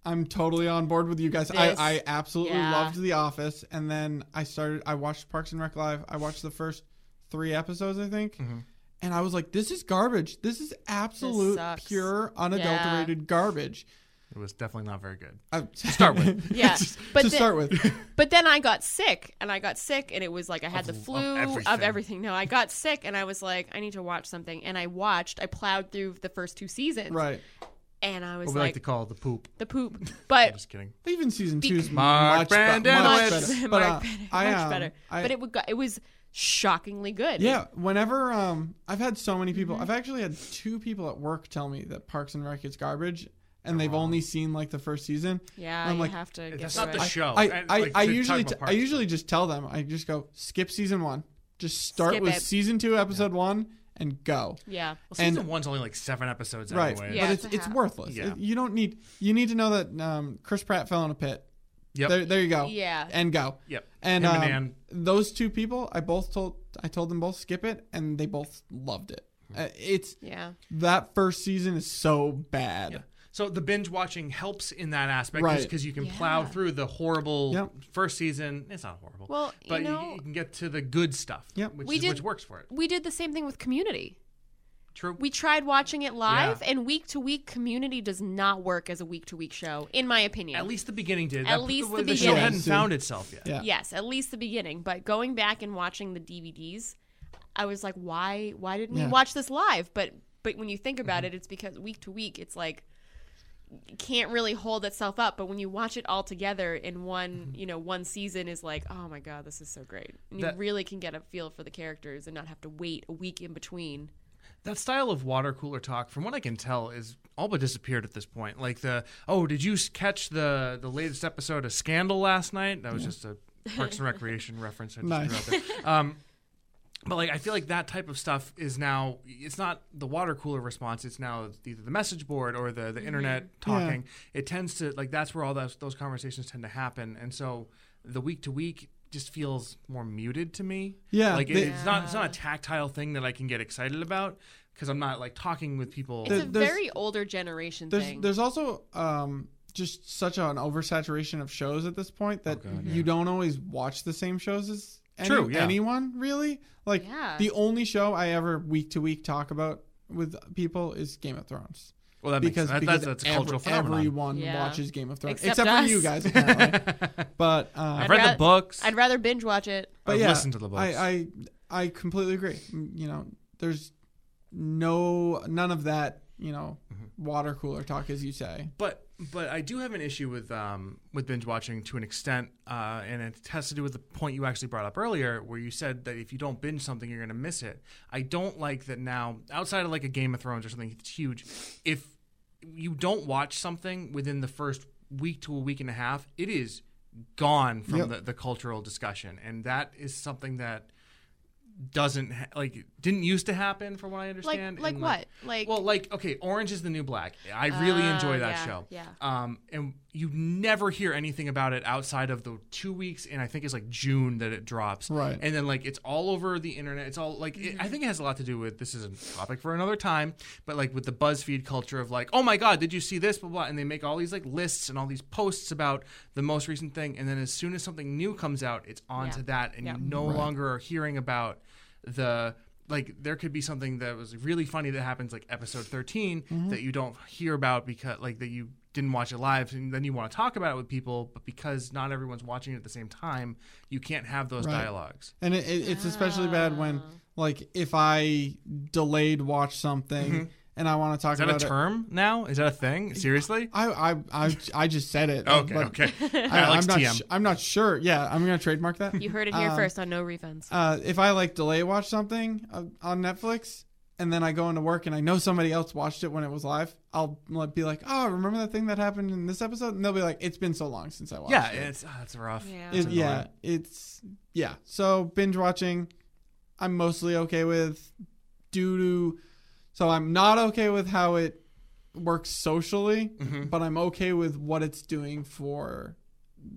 Speaker 3: I'm totally on board with you guys. I,
Speaker 2: This-
Speaker 3: I absolutely
Speaker 2: yeah.
Speaker 3: loved The Office, and then I started. I watched Parks and Rec live. I watched the first three episodes, I think,
Speaker 1: Mm-hmm.
Speaker 3: and I was like, "This is garbage. This is absolute
Speaker 2: sucks.
Speaker 3: pure, unadulterated garbage."
Speaker 1: It was definitely not very good.
Speaker 3: I,
Speaker 1: To start with.
Speaker 2: Yeah, but
Speaker 3: to
Speaker 2: then-
Speaker 3: start with,
Speaker 2: But then I got sick, and I got sick, and it was like I had
Speaker 1: Of-
Speaker 2: the flu of
Speaker 1: everything.
Speaker 2: everything. No, I got sick, and I was like, I need to watch something, and I watched. I plowed through the first two seasons,
Speaker 3: right?
Speaker 2: and I was
Speaker 1: What we
Speaker 2: like,
Speaker 1: like to call the poop.
Speaker 2: the poop.
Speaker 1: I'm
Speaker 2: But
Speaker 1: just kidding.
Speaker 3: Even season
Speaker 2: Bec-
Speaker 3: two is
Speaker 1: Mark
Speaker 3: much, be- much better.
Speaker 2: Mark
Speaker 3: But, uh,
Speaker 2: Bennett,
Speaker 3: I,
Speaker 2: much
Speaker 3: um,
Speaker 2: better.
Speaker 3: I-
Speaker 2: but it would go, it was shockingly good.
Speaker 3: Yeah, whenever um I've had so many
Speaker 2: Mm-hmm.
Speaker 3: people I've actually had two people at work tell me that Parks and Rec is garbage and
Speaker 1: Oh,
Speaker 3: they've only seen like the first season.
Speaker 2: yeah.
Speaker 3: I'm
Speaker 2: you
Speaker 3: like,
Speaker 2: have to. Get
Speaker 1: That's
Speaker 2: through
Speaker 1: not the show.
Speaker 3: I
Speaker 1: And,
Speaker 3: I,
Speaker 1: like,
Speaker 3: I
Speaker 1: to
Speaker 3: usually
Speaker 1: talk
Speaker 3: t-
Speaker 1: about
Speaker 3: I usually just tell them I just go skip season 1. Just start
Speaker 2: Skip
Speaker 3: with
Speaker 2: it.
Speaker 3: season 2 episode 1 and go.
Speaker 2: Yeah.
Speaker 1: Well, season
Speaker 3: and-
Speaker 1: one's only like seven episodes
Speaker 3: Right.
Speaker 1: anyway.
Speaker 2: Yeah,
Speaker 3: but
Speaker 2: it's
Speaker 3: it's it's worthless.
Speaker 1: Yeah.
Speaker 3: It- you don't need you need to know that um, Chris Pratt fell in a pit.
Speaker 1: Yep.
Speaker 3: There there you go.
Speaker 2: Yeah.
Speaker 3: And go.
Speaker 1: Yep.
Speaker 3: And, um,
Speaker 1: and
Speaker 3: those two people, I both told I told them both skip it, and they both loved it.
Speaker 1: Hmm.
Speaker 3: Uh, it's
Speaker 2: Yeah.
Speaker 3: that first season is so bad.
Speaker 1: Yeah. So the binge watching helps in that aspect
Speaker 3: Right.
Speaker 1: because you can plow through the horrible
Speaker 3: Yep.
Speaker 1: first season. It's not horrible.
Speaker 2: Well, you
Speaker 1: but
Speaker 2: know-
Speaker 1: you, can get to the good stuff,
Speaker 3: Yep.
Speaker 1: which,
Speaker 2: We
Speaker 1: is,
Speaker 2: did-
Speaker 1: which works for it.
Speaker 2: We did the same thing with Community.
Speaker 1: True.
Speaker 2: We tried watching it live,
Speaker 1: Yeah.
Speaker 2: and week to week, Community does not work as a week to week show, in my opinion.
Speaker 1: At least the beginning did.
Speaker 2: At
Speaker 1: That-
Speaker 2: least
Speaker 1: the,
Speaker 2: the
Speaker 1: the show
Speaker 2: beginning.
Speaker 1: hadn't found itself yet.
Speaker 3: Yeah.
Speaker 2: Yes, at least the beginning. But going back and watching the DVDs, I was like, why? Why didn't
Speaker 3: Yeah.
Speaker 2: we watch this live? But but when you think about
Speaker 1: Mm-hmm.
Speaker 2: it, it's because week to week, it's like it can't really hold itself up. But when you watch it all together in one, you know, one season is like, oh my god, this is so great. And you
Speaker 1: Mm-hmm.
Speaker 2: Really can get a feel for the characters and not have to wait a week in between.
Speaker 1: That style of water cooler talk, from what I can tell, is all but disappeared at this point. Like the oh, did you catch the the latest episode of Scandal last night? That was just a Parks and Recreation reference. I just
Speaker 3: Nice.
Speaker 1: threw out there. Um, but like, I feel like that type of stuff is now. It's not the water cooler response. It's now either the message board or the the internet talking. It tends to like that's where all those those conversations tend to happen. And so the week to week just feels more muted to me.
Speaker 3: Yeah,
Speaker 1: like it,
Speaker 3: they-
Speaker 1: it's not it's not a tactile thing that I can get excited about because I'm not like talking with people.
Speaker 2: It's a
Speaker 3: there's-
Speaker 2: very older generation
Speaker 3: There's
Speaker 2: thing.
Speaker 3: there's also um just such an oversaturation of shows at this point that
Speaker 1: God,
Speaker 3: you don't always watch the same shows as any,
Speaker 1: True, yeah.
Speaker 3: anyone really. Like
Speaker 2: Yeah.
Speaker 3: the only show I ever week to week talk about with people is Game of Thrones.
Speaker 1: well, that
Speaker 3: because
Speaker 1: makes, that,
Speaker 3: because
Speaker 1: that's, that's a
Speaker 3: every-
Speaker 1: cultural phenomenon.
Speaker 3: everyone
Speaker 2: Yeah.
Speaker 3: watches Game of Thrones
Speaker 2: Except
Speaker 3: except, for you guys apparently. but um,
Speaker 1: I've read
Speaker 2: ra-
Speaker 1: the books.
Speaker 2: I'd rather binge watch it.
Speaker 3: but
Speaker 1: I've
Speaker 3: yeah,
Speaker 1: listened to the books.
Speaker 3: I, I I completely agree. Mm, You know, there's no none of that. You know,
Speaker 1: Mm-hmm.
Speaker 3: water cooler talk, as you say.
Speaker 1: But but I do have an issue with um, with binge watching to an extent, uh, and it has to do with the point you actually brought up earlier, where you said that if you don't binge something, you're going to miss it. I don't like that now. Outside of like a Game of Thrones or something, that's huge. If you don't watch something within the first week to a week and a half, it is gone from
Speaker 3: Yep.
Speaker 1: the, the cultural discussion, and that is something that doesn't ha- like didn't used to happen from what I
Speaker 2: Like
Speaker 1: understand.
Speaker 2: like
Speaker 1: and,
Speaker 2: what? Like
Speaker 1: well, like okay, Orange is the New Black. I really
Speaker 2: Ah,
Speaker 1: enjoy that
Speaker 2: yeah,
Speaker 1: show.
Speaker 2: yeah.
Speaker 1: Um, and you never hear anything about it outside of the two weeks, and I think it's like June that it drops.
Speaker 3: Right.
Speaker 1: And then like it's all over the internet. It's all like it, I think it has a lot to do with this is a topic for another time, but like with the BuzzFeed culture of like, oh my god, did you see this? Blah blah, and they make all these like lists and all these posts about the most recent thing, and then as soon as something new comes out, it's on to
Speaker 2: Yeah.
Speaker 1: that, and
Speaker 2: Yeah.
Speaker 1: you no
Speaker 3: Right.
Speaker 1: longer are hearing about the like there could be something that was really funny that happens like episode 13
Speaker 3: Mm-hmm.
Speaker 1: that you don't hear about because like that you didn't watch it live and then you want to talk about it with people but because not everyone's watching it at the same time you can't have those
Speaker 3: Right.
Speaker 1: dialogues
Speaker 3: And it, it, it's especially bad when, like, if I delayed watch something and I want to talk
Speaker 1: Mm-hmm. is that a
Speaker 3: about it.
Speaker 1: term now is that a thing seriously
Speaker 3: I, I, I, I just said it.
Speaker 1: okay
Speaker 3: but
Speaker 1: okay
Speaker 3: I,
Speaker 1: Alex
Speaker 3: I'm not.
Speaker 1: TM
Speaker 3: sh- I'm not sure. Yeah, I'm gonna trademark that.
Speaker 2: you heard it here
Speaker 3: Um,
Speaker 2: first on no refunds.
Speaker 3: uh, if I like delay watch something uh, on Netflix and then I go into work and I know somebody else watched it when it was live, I'll be like, "Oh, remember that thing that happened in this episode?" And they'll be like, "It's been so long since I watched
Speaker 1: yeah
Speaker 3: it."
Speaker 1: it's oh, it's rough
Speaker 2: Yeah.
Speaker 1: It's
Speaker 3: It- yeah, it's yeah. So binge watching, I'm mostly okay with due to. So I'm not okay with how it works socially,
Speaker 1: Mm-hmm.
Speaker 3: but I'm okay with what it's doing for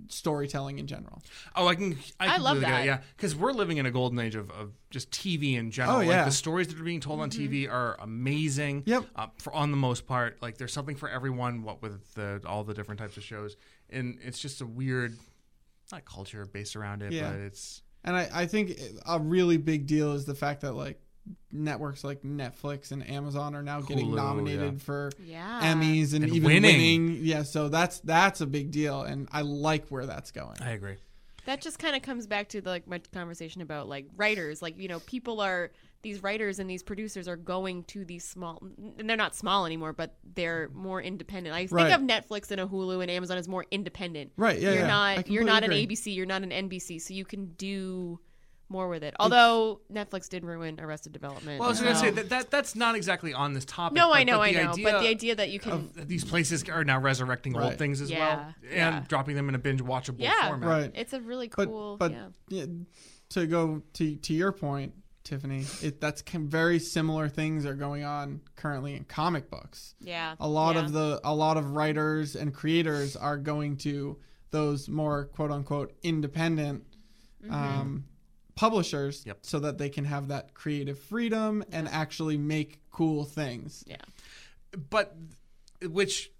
Speaker 3: storytelling in general.
Speaker 1: Oh, I can. I,
Speaker 2: I love
Speaker 1: completely get it,
Speaker 2: that.
Speaker 1: Yeah, because we're living in a golden age of, of just TV in general.
Speaker 3: Oh,
Speaker 1: Like
Speaker 3: yeah.
Speaker 1: the stories that are being told on TV are amazing.
Speaker 3: Yep.
Speaker 1: Uh, for on the most part, like there's something for everyone. What with the all the different types of shows, and it's just a weird, not culture based around it,
Speaker 3: Yeah.
Speaker 1: but it's
Speaker 3: And I, I think a really big deal is the fact that like networks like Netflix and Amazon are now getting
Speaker 1: Hulu,
Speaker 3: nominated
Speaker 1: yeah.
Speaker 3: for
Speaker 2: yeah.
Speaker 3: Emmys and,
Speaker 1: And
Speaker 3: even
Speaker 1: winning.
Speaker 3: winning. Yeah, so that's that's a big deal, and I like where that's going.
Speaker 1: I agree.
Speaker 2: that just kind of comes back to the, like my conversation about like writers like you know people are these writers and these producers are going to these small and they're not small anymore but they're more independent i
Speaker 3: Right.
Speaker 2: think of netflix and a hulu and amazon as more independent
Speaker 3: Right? Yeah,
Speaker 2: you're
Speaker 3: yeah.
Speaker 2: Not you're
Speaker 3: completely
Speaker 2: not an
Speaker 3: agree.
Speaker 2: abc you're not an nbc so you can do more with it although netflix did ruin arrested development
Speaker 1: Well, I was going to say that, that that's not exactly on this topic.
Speaker 2: no
Speaker 1: but,
Speaker 2: i know i
Speaker 1: the
Speaker 2: know but the idea that you can
Speaker 1: of that these places are now resurrecting old things as
Speaker 2: Yeah,
Speaker 1: well and
Speaker 2: yeah.
Speaker 1: dropping them in a binge watchable
Speaker 2: Yeah.
Speaker 1: format.
Speaker 3: Right.
Speaker 2: it's a really
Speaker 3: But
Speaker 2: cool
Speaker 3: but
Speaker 2: yeah
Speaker 3: yeah, to go to to your point, Tiffany, it that's com- very similar things are going on currently in comic books.
Speaker 2: yeah
Speaker 3: A lot
Speaker 2: yeah.
Speaker 3: of the a lot of writers and creators are going to those more quote unquote independent
Speaker 2: Mm-hmm.
Speaker 3: um, publishers
Speaker 1: Yep.
Speaker 3: so that they can have that creative freedom and actually make cool things.
Speaker 2: yeah
Speaker 1: but which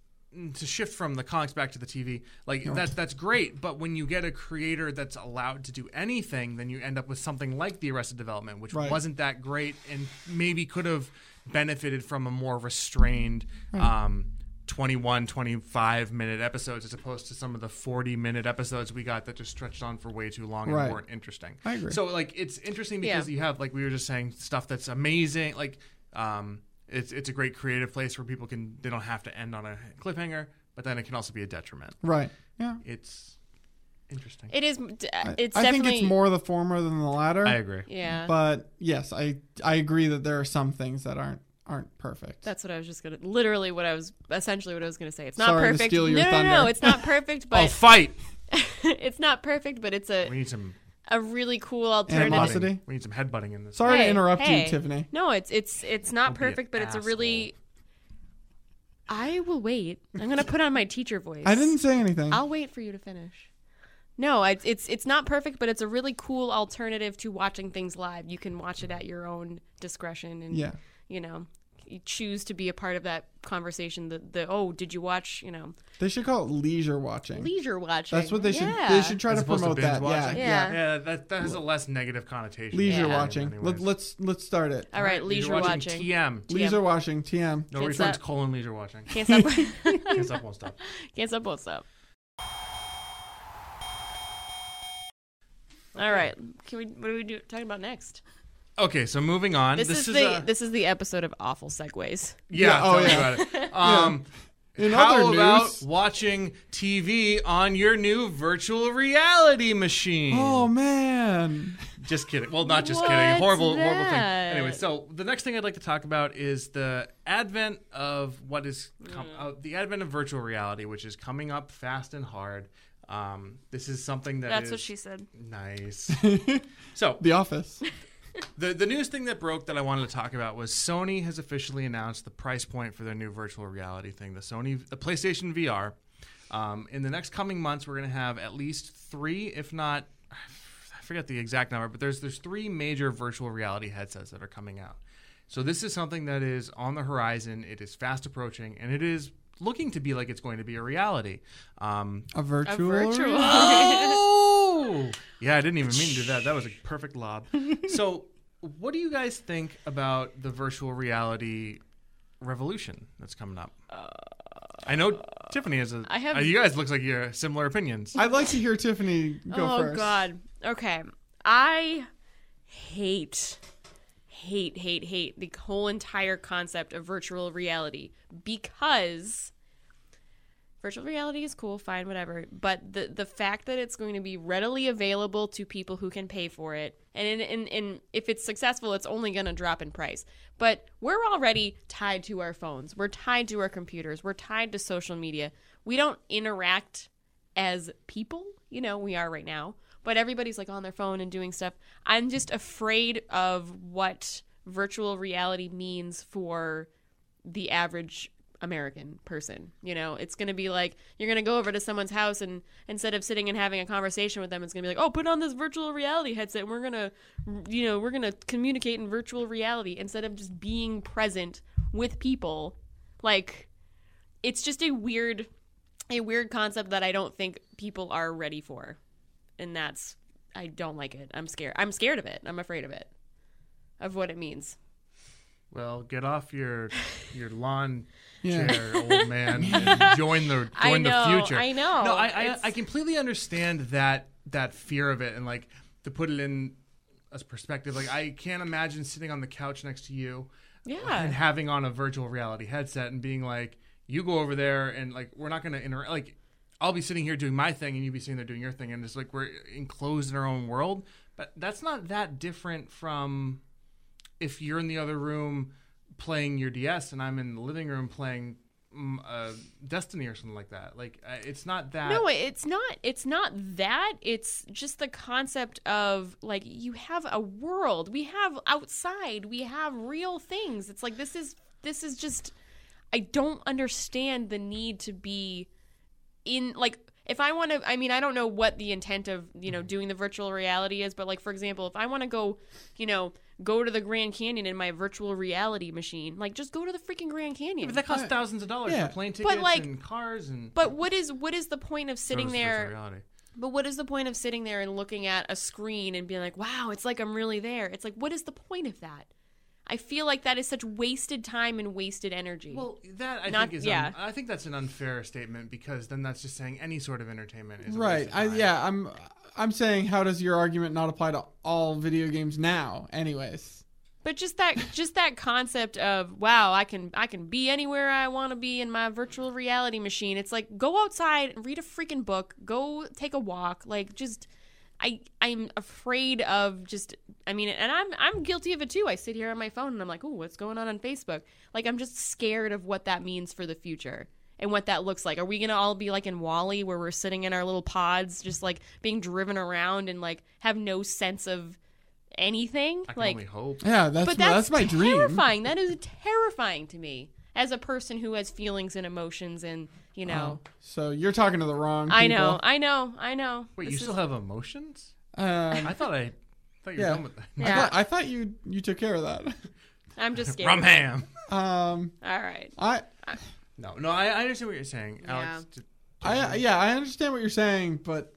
Speaker 1: to shift from the comics back to the TV, like that that's great. But when you get a creator that's allowed to do anything, then you end up with something like the Arrested Development, which
Speaker 3: Right.
Speaker 1: wasn't that great and maybe could have benefited from a more restrained. Um, 21 25 minute episodes as opposed to some of the 40 minute episodes we got that just stretched on for way too long and
Speaker 3: Right.
Speaker 1: weren't interesting
Speaker 3: I agree.
Speaker 1: so like it's interesting because
Speaker 2: Yeah.
Speaker 1: you have like we were just saying stuff that's amazing like um it's it's a great creative place where people can they don't have to end on a cliffhanger but then it can also be a detriment
Speaker 3: Right. Yeah.
Speaker 1: it's interesting
Speaker 2: it is d-
Speaker 3: I-
Speaker 2: it's
Speaker 3: I think it's more the former than the latter.
Speaker 1: i agree
Speaker 2: yeah
Speaker 3: But yes, I I agree that there are some things that aren't aren't perfect.
Speaker 2: That's what I was just gonna. Literally, what I was essentially what I was gonna say. It's not
Speaker 3: Sorry to
Speaker 2: perfect.
Speaker 3: steal your
Speaker 2: no, no, no, no,
Speaker 3: thunder.
Speaker 2: it's not perfect,
Speaker 1: oh
Speaker 2: but
Speaker 1: fight
Speaker 2: it's not perfect. But it's a
Speaker 1: we need some
Speaker 2: a really cool alternative.
Speaker 3: Animosity.
Speaker 1: we need some headbutting in this
Speaker 3: Sorry
Speaker 2: Hey,
Speaker 3: to interrupt
Speaker 2: hey.
Speaker 3: you, Tiffany.
Speaker 2: No, it's it's it's not
Speaker 1: Don't be an
Speaker 2: perfect, but it's a really. I will wait. I'm gonna put on my teacher voice.
Speaker 3: I didn't say anything.
Speaker 2: I'll wait for you to finish. No, it's it's it's not perfect, but it's a really cool alternative to watching things live. You can watch it at your own discretion, and
Speaker 3: Yeah.
Speaker 2: you know, you choose to be a part of that conversation. The the oh, did you watch? You know,
Speaker 3: They should call it leisure watching.
Speaker 2: leisure watching.
Speaker 3: That's what they should.
Speaker 2: Yeah.
Speaker 3: They should try
Speaker 1: As
Speaker 3: to
Speaker 1: opposed to
Speaker 3: promote that. Yeah,
Speaker 1: watching?
Speaker 3: yeah.
Speaker 2: Yeah.
Speaker 1: yeah that, that has a less negative connotation
Speaker 3: Leisure
Speaker 2: Yeah.
Speaker 3: watching.
Speaker 1: Anyways.
Speaker 3: Let, let's let's start it.
Speaker 2: All right, leisure watching.
Speaker 1: tm
Speaker 2: TM.
Speaker 3: Leisure watching. TM.
Speaker 1: no
Speaker 2: Can't
Speaker 1: returns
Speaker 2: stop.
Speaker 1: colon leisure watching
Speaker 2: Can't stop.
Speaker 1: can't stop won't stop
Speaker 2: Can't stop. Won't stop. All right. Can we? What are we do, talking about next?
Speaker 1: Okay so moving on
Speaker 2: This,
Speaker 1: this,
Speaker 2: is, the
Speaker 1: a,
Speaker 2: this is the episode of awful segues.
Speaker 1: Yeah,
Speaker 3: Yeah, oh, yeah.
Speaker 1: about it. Um,
Speaker 3: In
Speaker 1: how
Speaker 3: other
Speaker 1: about
Speaker 3: news-
Speaker 1: watching TV on your new virtual reality machine?
Speaker 3: Oh man.
Speaker 1: Just kidding. Well, not just
Speaker 2: What's
Speaker 1: kidding. Horrible, horrible thing.
Speaker 2: that?
Speaker 1: Anyway, so the next thing I'd like to talk about is the advent of what is com- uh, the advent of virtual reality, which is coming up fast and hard. Um, this is something that
Speaker 2: That's
Speaker 1: is
Speaker 2: what she said.
Speaker 1: nice. so
Speaker 3: The Office.
Speaker 1: the the newest thing that broke that I wanted to talk about was Sony has officially announced the price point for their new virtual reality thing, the Sony the PlayStation VR. Um, in the next coming months, we're going to have at least three, if not, I forget the exact number, but there's there's three major virtual reality headsets that are coming out. So this is something that is on the horizon. It is fast approaching, and it is looking to be like it's going to be a reality. Um,
Speaker 3: A virtual.
Speaker 2: virtual.
Speaker 1: Oh, yeah, I didn't even mean to do that. That was a perfect lob. So, what do you guys think about the virtual reality revolution that's coming up? I know Tiffany has a.
Speaker 2: I have-
Speaker 1: uh, you guys looks like you have similar opinions.
Speaker 3: I'd like to hear Tiffany go
Speaker 2: oh
Speaker 3: first.
Speaker 2: God. Okay. I hate, hate, hate, hate the whole entire concept of virtual reality because virtual reality is cool, fine, whatever. But the the fact that it's going to be readily available to people who can pay for it, and in, in, in if it's successful, it's only going to drop in price. But we're already tied to our phones. We're tied to our computers. We're tied to social media. We don't interact as people. You know, we are right now. But everybody's like on their phone and doing stuff. I'm just afraid of what virtual reality means for the average American person. You know, it's going to be like you're going to go over to someone's house and instead of sitting and having a conversation with them, it's going to be like, "Oh, put on this virtual reality headset. And we're going to you know, we're going to communicate in virtual reality instead of just being present with people." Like it's just a weird a weird concept that I don't think people are ready for. And that's I don't like it. I'm scared. I'm scared of it. I'm afraid of it. Of what it means.
Speaker 1: Well, get off your your lawn
Speaker 3: Yeah.
Speaker 1: chair, old man, join the join
Speaker 2: know,
Speaker 1: the future.
Speaker 2: I know.
Speaker 1: No, I, I I completely understand that that fear of it, and like to put it in a perspective, like I can't imagine sitting on the couch next to you
Speaker 2: yeah, and
Speaker 1: having on a virtual reality headset and being like, you go over there and like we're not gonna interact. Like I'll be sitting here doing my thing and you be sitting there doing your thing, and it's like we're enclosed in our own world. But that's not that different from if you're in the other room playing your DS and I'm in the living room playing mm, uh, Destiny or something like that. Like uh, it's not that.
Speaker 2: No, it's not. It's not that. It's just the concept of like you have a world. We have outside. We have real things. It's like this is this is just. I don't understand the need to be in like if I want to I mean I don't know what the intent of you know doing the virtual reality is but like for example if I want to go you know go to the Grand Canyon in my virtual reality machine like just go to the freaking Grand Canyon
Speaker 1: But that costs thousands of dollars
Speaker 3: Yeah.
Speaker 1: for plane tickets
Speaker 2: But, like-
Speaker 1: and cars and.
Speaker 2: but what is what is the point of sitting there. But what is the point of sitting there and looking at a screen and being like, wow, it's like I'm really there? It's like, what is the point of that? I feel like that is such wasted time and wasted energy.
Speaker 1: Well, that I
Speaker 2: Not-
Speaker 1: think is
Speaker 2: yeah.
Speaker 1: un- I think that's an unfair statement because then that's just saying any sort of entertainment is a
Speaker 3: Right.
Speaker 1: waste of
Speaker 3: I, yeah. I'm. I'm saying, how does your argument not apply to all video games now? Anyways.
Speaker 2: but just that just that concept of wow, I can I can be anywhere I want to be in my virtual reality machine. It's like go outside and read a freaking book, go take a walk, like just I I'm afraid of just I mean and I'm I'm guilty of it too. I sit here on my phone and I'm like, "Oh, what's going on on Facebook?" Like I'm just scared of what that means for the future and what that looks like. Are we going to all be like in WALL-E where we're sitting in our little pods just like being driven around and like have no sense of anything?
Speaker 1: I can
Speaker 2: like
Speaker 1: only hope.
Speaker 3: Yeah. That's
Speaker 2: but
Speaker 3: my,
Speaker 2: that's,
Speaker 3: that's my dream.
Speaker 2: terrifying. That is terrifying to me as a person who has feelings and emotions, and you know.
Speaker 3: Oh, so you're talking to the wrong. People.
Speaker 2: I know, I know, I know.
Speaker 1: Wait,
Speaker 2: This
Speaker 1: you
Speaker 2: is-
Speaker 1: still have emotions?
Speaker 3: Um,
Speaker 1: I thought I thought you were
Speaker 3: Yeah.
Speaker 1: done with that.
Speaker 3: I
Speaker 2: Yeah.
Speaker 3: thought I thought you you took care of that.
Speaker 2: I'm just scared.
Speaker 1: Rum ham.
Speaker 3: Um,
Speaker 2: All right.
Speaker 3: I
Speaker 1: No, no, I, I understand what you're saying,
Speaker 2: Yeah.
Speaker 1: Alex. t-
Speaker 3: I yeah, I understand what you're saying, but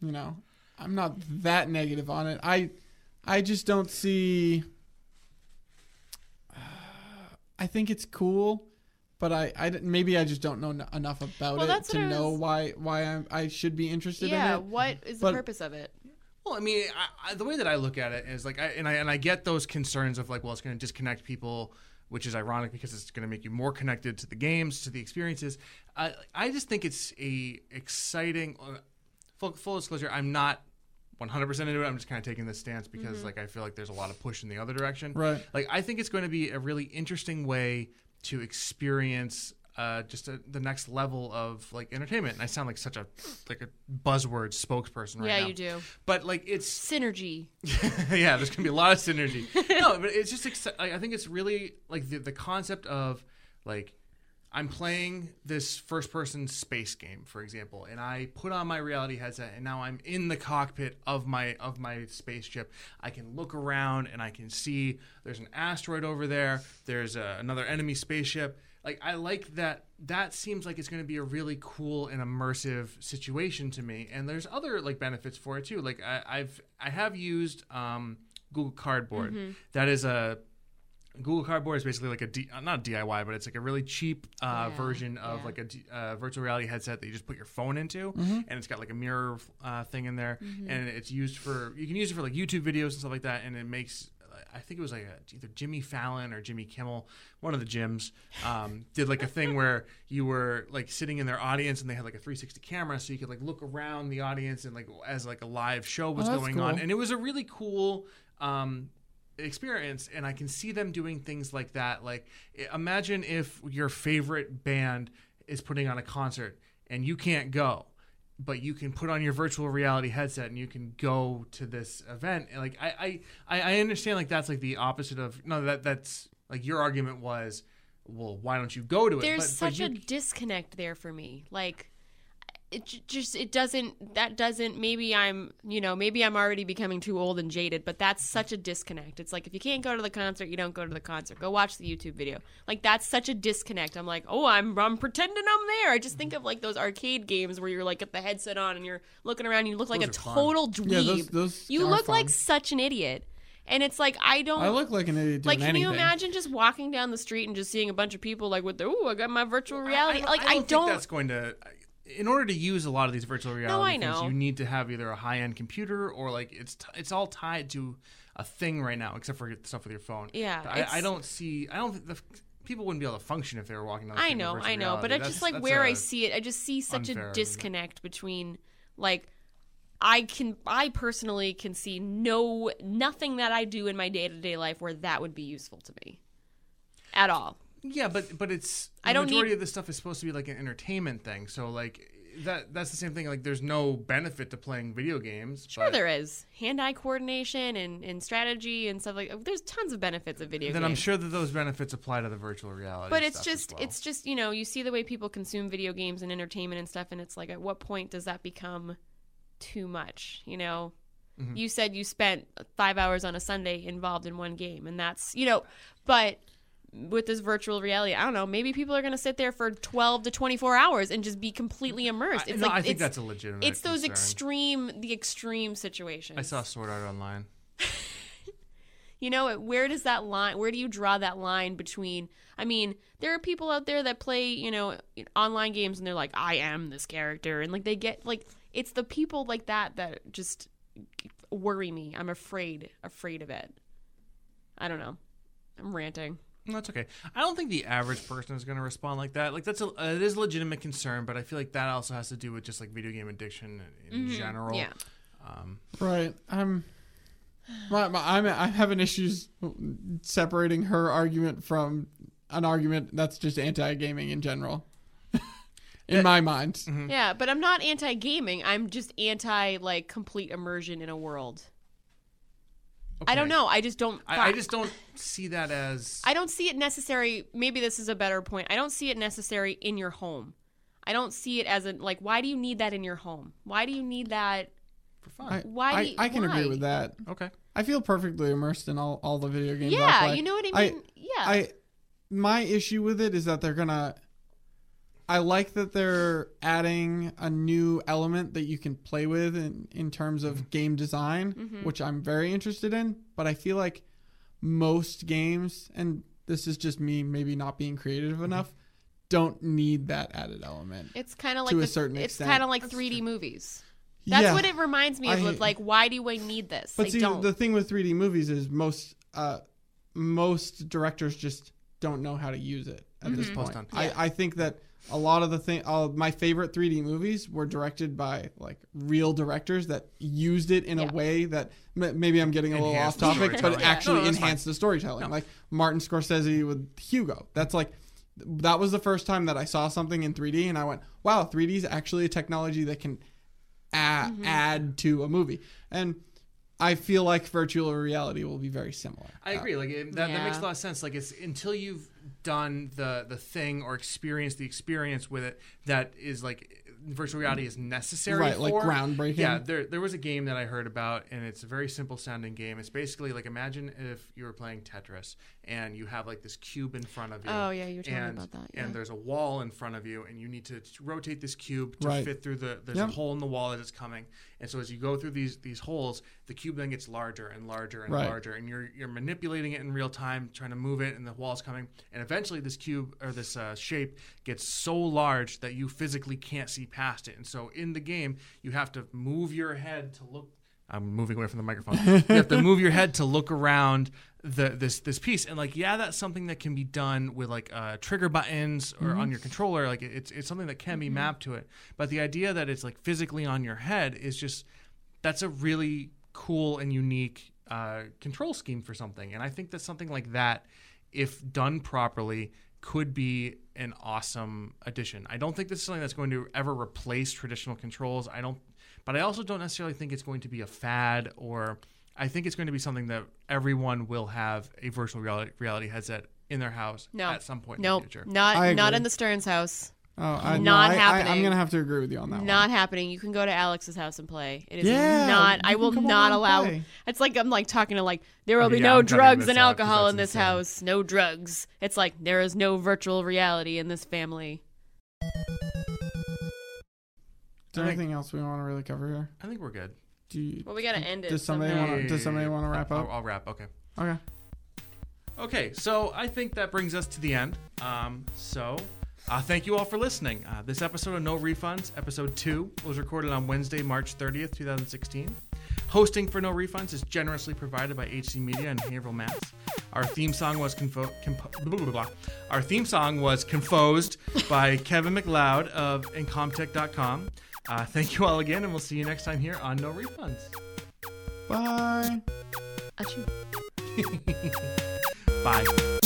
Speaker 3: you know, I'm not that negative on it. I I just don't see I think it's cool, but I, I d- maybe I just don't know n- enough about
Speaker 2: Well,
Speaker 3: it to know
Speaker 2: was-
Speaker 3: why why I'm, I should be interested
Speaker 2: Yeah.
Speaker 3: in it.
Speaker 2: What is the purpose of it?
Speaker 1: Well, I mean, I, I, the way that I look at it is like, I, and I and I get those concerns of like, well, it's going to disconnect people, which is ironic because it's going to make you more connected to the games, to the experiences. I I just think it's a exciting. Uh, full, full disclosure, I'm not 100 percent into it. I'm just kind of taking this stance because like I feel like there's a lot of push in the other direction.
Speaker 3: Right.
Speaker 1: Like I think it's going to be a really interesting way to experience uh, just a, the next level of like entertainment. And I sound like such a like a buzzword spokesperson right
Speaker 2: yeah,
Speaker 1: now.
Speaker 2: you do.
Speaker 1: But like it's
Speaker 2: Synergy.
Speaker 1: yeah, there's gonna be a lot of synergy. no, but it's just exci- I think it's really like the the concept of like I'm playing this first person space game, for example, and I put on my reality headset and now I'm in the cockpit of my of my spaceship. I can look around and I can see there's an asteroid over there. There's a, another enemy spaceship. Like I like that that seems like it's going to be a really cool and immersive situation to me. And there's other like benefits for it too. Like I, I've I have used um, Google Cardboard. That is a Google Cardboard is basically like a D, not a DIY, but it's like a really cheap uh,
Speaker 2: Yeah,
Speaker 1: version of
Speaker 2: yeah.
Speaker 1: like a D- uh, virtual reality headset that you just put your phone into,
Speaker 3: Mm-hmm.
Speaker 1: and it's got like a mirror uh, thing in there,
Speaker 2: Mm-hmm.
Speaker 1: and it's used for you can use it for like YouTube videos and stuff like that, and it makes. I think it was like a, either Jimmy Fallon or Jimmy Kimmel, one of the gyms, um, did like a thing where you were like sitting in their audience and they had like a 360 camera, so you could like look around the audience and like as like a live show was
Speaker 3: Oh,
Speaker 1: going on, and it was a really cool um, experience and i can see them doing things like that. Like imagine if your favorite band is putting on a concert and you can't go but you can put on your virtual reality headset and you can go to this event. And like i i i understand like that's like the opposite of no that that's like your argument was well why don't you go to it?
Speaker 2: There's
Speaker 1: but, but
Speaker 2: such
Speaker 1: you,
Speaker 2: a disconnect there for me. Like it just it doesn't that doesn't maybe I'm, you know, maybe I'm already becoming too old and jaded, but that's such a disconnect. It's like if you can't go to the concert, you don't go to the concert. Go watch the YouTube video. Like that's such a disconnect. I'm like, "Oh, I'm I'm pretending I'm there." I just think of like those arcade games where you're like got the headset on and you're looking around, and you look like
Speaker 1: Those
Speaker 2: a
Speaker 1: are fun.
Speaker 2: total dweeb.
Speaker 3: Yeah, those- those
Speaker 2: you look
Speaker 3: fun.
Speaker 2: like such an idiot. And it's like I don't
Speaker 3: I look like an idiot doing
Speaker 2: like, can you imagine just walking down the street and just seeing a bunch of people like with the "Ooh, I got my virtual reality"?
Speaker 1: I,
Speaker 2: like,
Speaker 1: I don't,
Speaker 2: don't.
Speaker 1: think that's going to. In order to use a lot of these virtual reality
Speaker 2: I
Speaker 1: things, you need to have either a high-end computer or like it's t- it's all tied to a thing right now, except for stuff with your phone.
Speaker 2: Yeah,
Speaker 1: I, I don't see. I don't think the people wouldn't be able to function if they were walking
Speaker 2: I know, I know, but
Speaker 1: reality.
Speaker 2: it's just like where I see it. I just see such a disconnect between like. I can I personally can see no nothing that I do in my day-to-day life where that would be useful to me at all.
Speaker 1: Yeah, but but it's the
Speaker 2: I don't
Speaker 1: majority
Speaker 2: need-
Speaker 1: of this stuff is supposed to be like an entertainment thing. So like that that's the same thing. Like there's no benefit to playing video games.
Speaker 2: Sure,
Speaker 1: but
Speaker 2: there is hand-eye coordination and, and strategy and stuff like. There's tons of benefits of video
Speaker 1: Then
Speaker 2: games.
Speaker 1: Then I'm sure that those benefits apply to the virtual reality.
Speaker 2: but it's just
Speaker 1: well.
Speaker 2: it's just you know you see the way people consume video games and entertainment and stuff and it's like at what point does that become too much you know
Speaker 1: Mm-hmm.
Speaker 2: you said you spent five hours on a sunday involved in one game and that's you know but with this virtual reality i don't know maybe people are going to sit there for 12 to 24 hours and just be completely immersed
Speaker 1: I,
Speaker 2: it's
Speaker 1: no,
Speaker 2: like
Speaker 1: I think that's a legitimate.
Speaker 2: it's those extreme the extreme situations
Speaker 1: I saw Sword Art Online.
Speaker 2: You know, where does that line? Where do you draw that line between? I mean, there are people out there that play, you know, online games, and they're like, "I am this character," and like they get like it's the people like that that just worry me. I'm afraid, afraid of it. I don't know. I'm ranting.
Speaker 1: No, That's okay. I don't think the average person is going to respond like that. Like that's a uh, it is a legitimate concern, but I feel like that also has to do with just like video game addiction in general.
Speaker 2: Yeah.
Speaker 1: Um,
Speaker 3: Right. I'm. My, my, I'm I'm having issues separating her argument from an argument that's just anti-gaming in general. in my mind.
Speaker 1: Mm-hmm.
Speaker 2: Yeah, but I'm not anti gaming. I'm just anti like complete immersion in a world. I don't know. I just don't.
Speaker 1: I, I just don't see that as.
Speaker 2: I don't see it necessary. Maybe this is a better point. I don't see it necessary in your home. I don't see it as a like. Why do you need that in your home? Why do you need that?
Speaker 1: for fun.
Speaker 3: I,
Speaker 2: Why
Speaker 3: I,
Speaker 2: do you-
Speaker 3: I can agree with that.
Speaker 1: okay.
Speaker 3: I feel perfectly immersed in all, all the video games. I
Speaker 2: Yeah,
Speaker 3: play.
Speaker 2: you know what I mean. yeah,
Speaker 3: I my issue with it is that they're gonna. I like that they're adding a new element that you can play with in, in terms
Speaker 2: Mm-hmm.
Speaker 3: of game design, which I'm very interested in. But I feel like most games, and this is just me maybe not being creative
Speaker 2: Mm-hmm.
Speaker 3: enough, don't need that added element.
Speaker 2: it's kind of like
Speaker 3: to a
Speaker 2: the-
Speaker 3: certain
Speaker 2: It's
Speaker 3: extent.
Speaker 2: kind of like 3D movies. That's
Speaker 3: Yeah.
Speaker 2: what it reminds me of.
Speaker 3: I-
Speaker 2: of, like, why do I need this?
Speaker 3: But
Speaker 2: I
Speaker 3: see,
Speaker 2: don't.
Speaker 3: the thing with 3D movies is most uh, most directors just don't know how to use it at this
Speaker 1: Mhm.
Speaker 3: point.
Speaker 2: Yeah.
Speaker 3: I, I think that a lot of the thing, uh, my favorite 3D movies were directed by like real directors that used it in
Speaker 2: Yeah.
Speaker 3: a way that m- maybe I'm getting a little
Speaker 1: Enhanced
Speaker 3: off topic, but
Speaker 1: storytelling.
Speaker 3: actually
Speaker 1: No, no, that's fine.
Speaker 3: enhanced the storytelling. Like Martin Scorsese with Hugo. That's like that was the first time that I saw something in 3D and I went, wow, 3D is actually a technology that can a- add to a movie. And I feel like virtual reality will be very similar.
Speaker 1: I agree. Like it, that, that makes a lot of sense. Like it's until you've done the the thing or experienced the experience with it that is like virtual reality is necessary.
Speaker 3: Right, like
Speaker 1: for.
Speaker 3: groundbreaking.
Speaker 1: Yeah, there there was a game that I heard about, and it's a very simple sounding game. It's basically like imagine if you were playing Tetris and you have like this cube in front of you.
Speaker 2: Oh, yeah, you were telling me
Speaker 1: and,
Speaker 2: about that, yeah.
Speaker 1: And there's a wall in front of you, and you need to rotate this cube to
Speaker 3: Right.
Speaker 1: fit through the. There's
Speaker 3: Yep.
Speaker 1: a hole in the wall that it's coming, and so as you go through these these holes, the cube then gets larger and larger and
Speaker 3: Right.
Speaker 1: larger, and you're you're manipulating it in real time, trying to move it, and the wall's coming, and eventually this cube or this uh, shape gets so large that you physically can't see past it, and so in the game you have to move your head to look. I'm moving away from the microphone. you have to move your head to look around the this this piece, and like yeah, that's something that can be done with like uh, trigger buttons or on your controller. Like it's it's something that can be mapped to it. But the idea that it's like physically on your head is just that's a really cool and unique uh, control scheme for something. And I think that something like that, if done properly, could be an awesome addition. I don't think this is something that's going to ever replace traditional controls. I don't, but I also don't necessarily think it's going to be a fad or. I think it's going to be something that everyone will have a virtual reality, reality headset in their house
Speaker 2: No.
Speaker 1: at some point in
Speaker 2: Nope,
Speaker 1: the future.
Speaker 2: Not not in the Stearns house.
Speaker 3: Oh, I, no,
Speaker 2: Not
Speaker 3: I, I, I'm gonna have to agree with you on that
Speaker 2: Not
Speaker 3: one.
Speaker 2: happening. You can go to Alex's house and play. It is
Speaker 3: Yeah,
Speaker 2: not. I will not allow.
Speaker 3: play.
Speaker 2: It's like I'm like talking to like there will be
Speaker 1: Yeah,
Speaker 2: no
Speaker 1: I'm
Speaker 2: drugs and alcohol in this
Speaker 1: insane.
Speaker 2: house. No drugs. It's like there is no virtual reality in this family.
Speaker 3: Is there
Speaker 1: I think-
Speaker 3: anything else we want to really cover here?
Speaker 1: I think we're good.
Speaker 3: Do you,
Speaker 2: Well, we gotta end it.
Speaker 3: does somebody
Speaker 2: somehow.
Speaker 3: want? Does somebody want to wrap
Speaker 1: I'll,
Speaker 3: up?
Speaker 1: I'll wrap. Okay.
Speaker 3: Okay.
Speaker 1: Okay, so I think that brings us to the end. Um, so, uh, thank you all for listening. Uh, this episode of No Refunds, episode two, was recorded on Wednesday, March 30th, 2016. Hosting for No Refunds is generously provided by HC Media and Haverhill, Mass. Our theme song was confo- compo- blah, blah, blah, blah. Our theme song was composed by Kevin MacLeod of Incompetech.com. Uh, thank you all again, and we'll see you next time here on No Refunds.
Speaker 3: Bye.
Speaker 2: Achoo.
Speaker 1: Bye.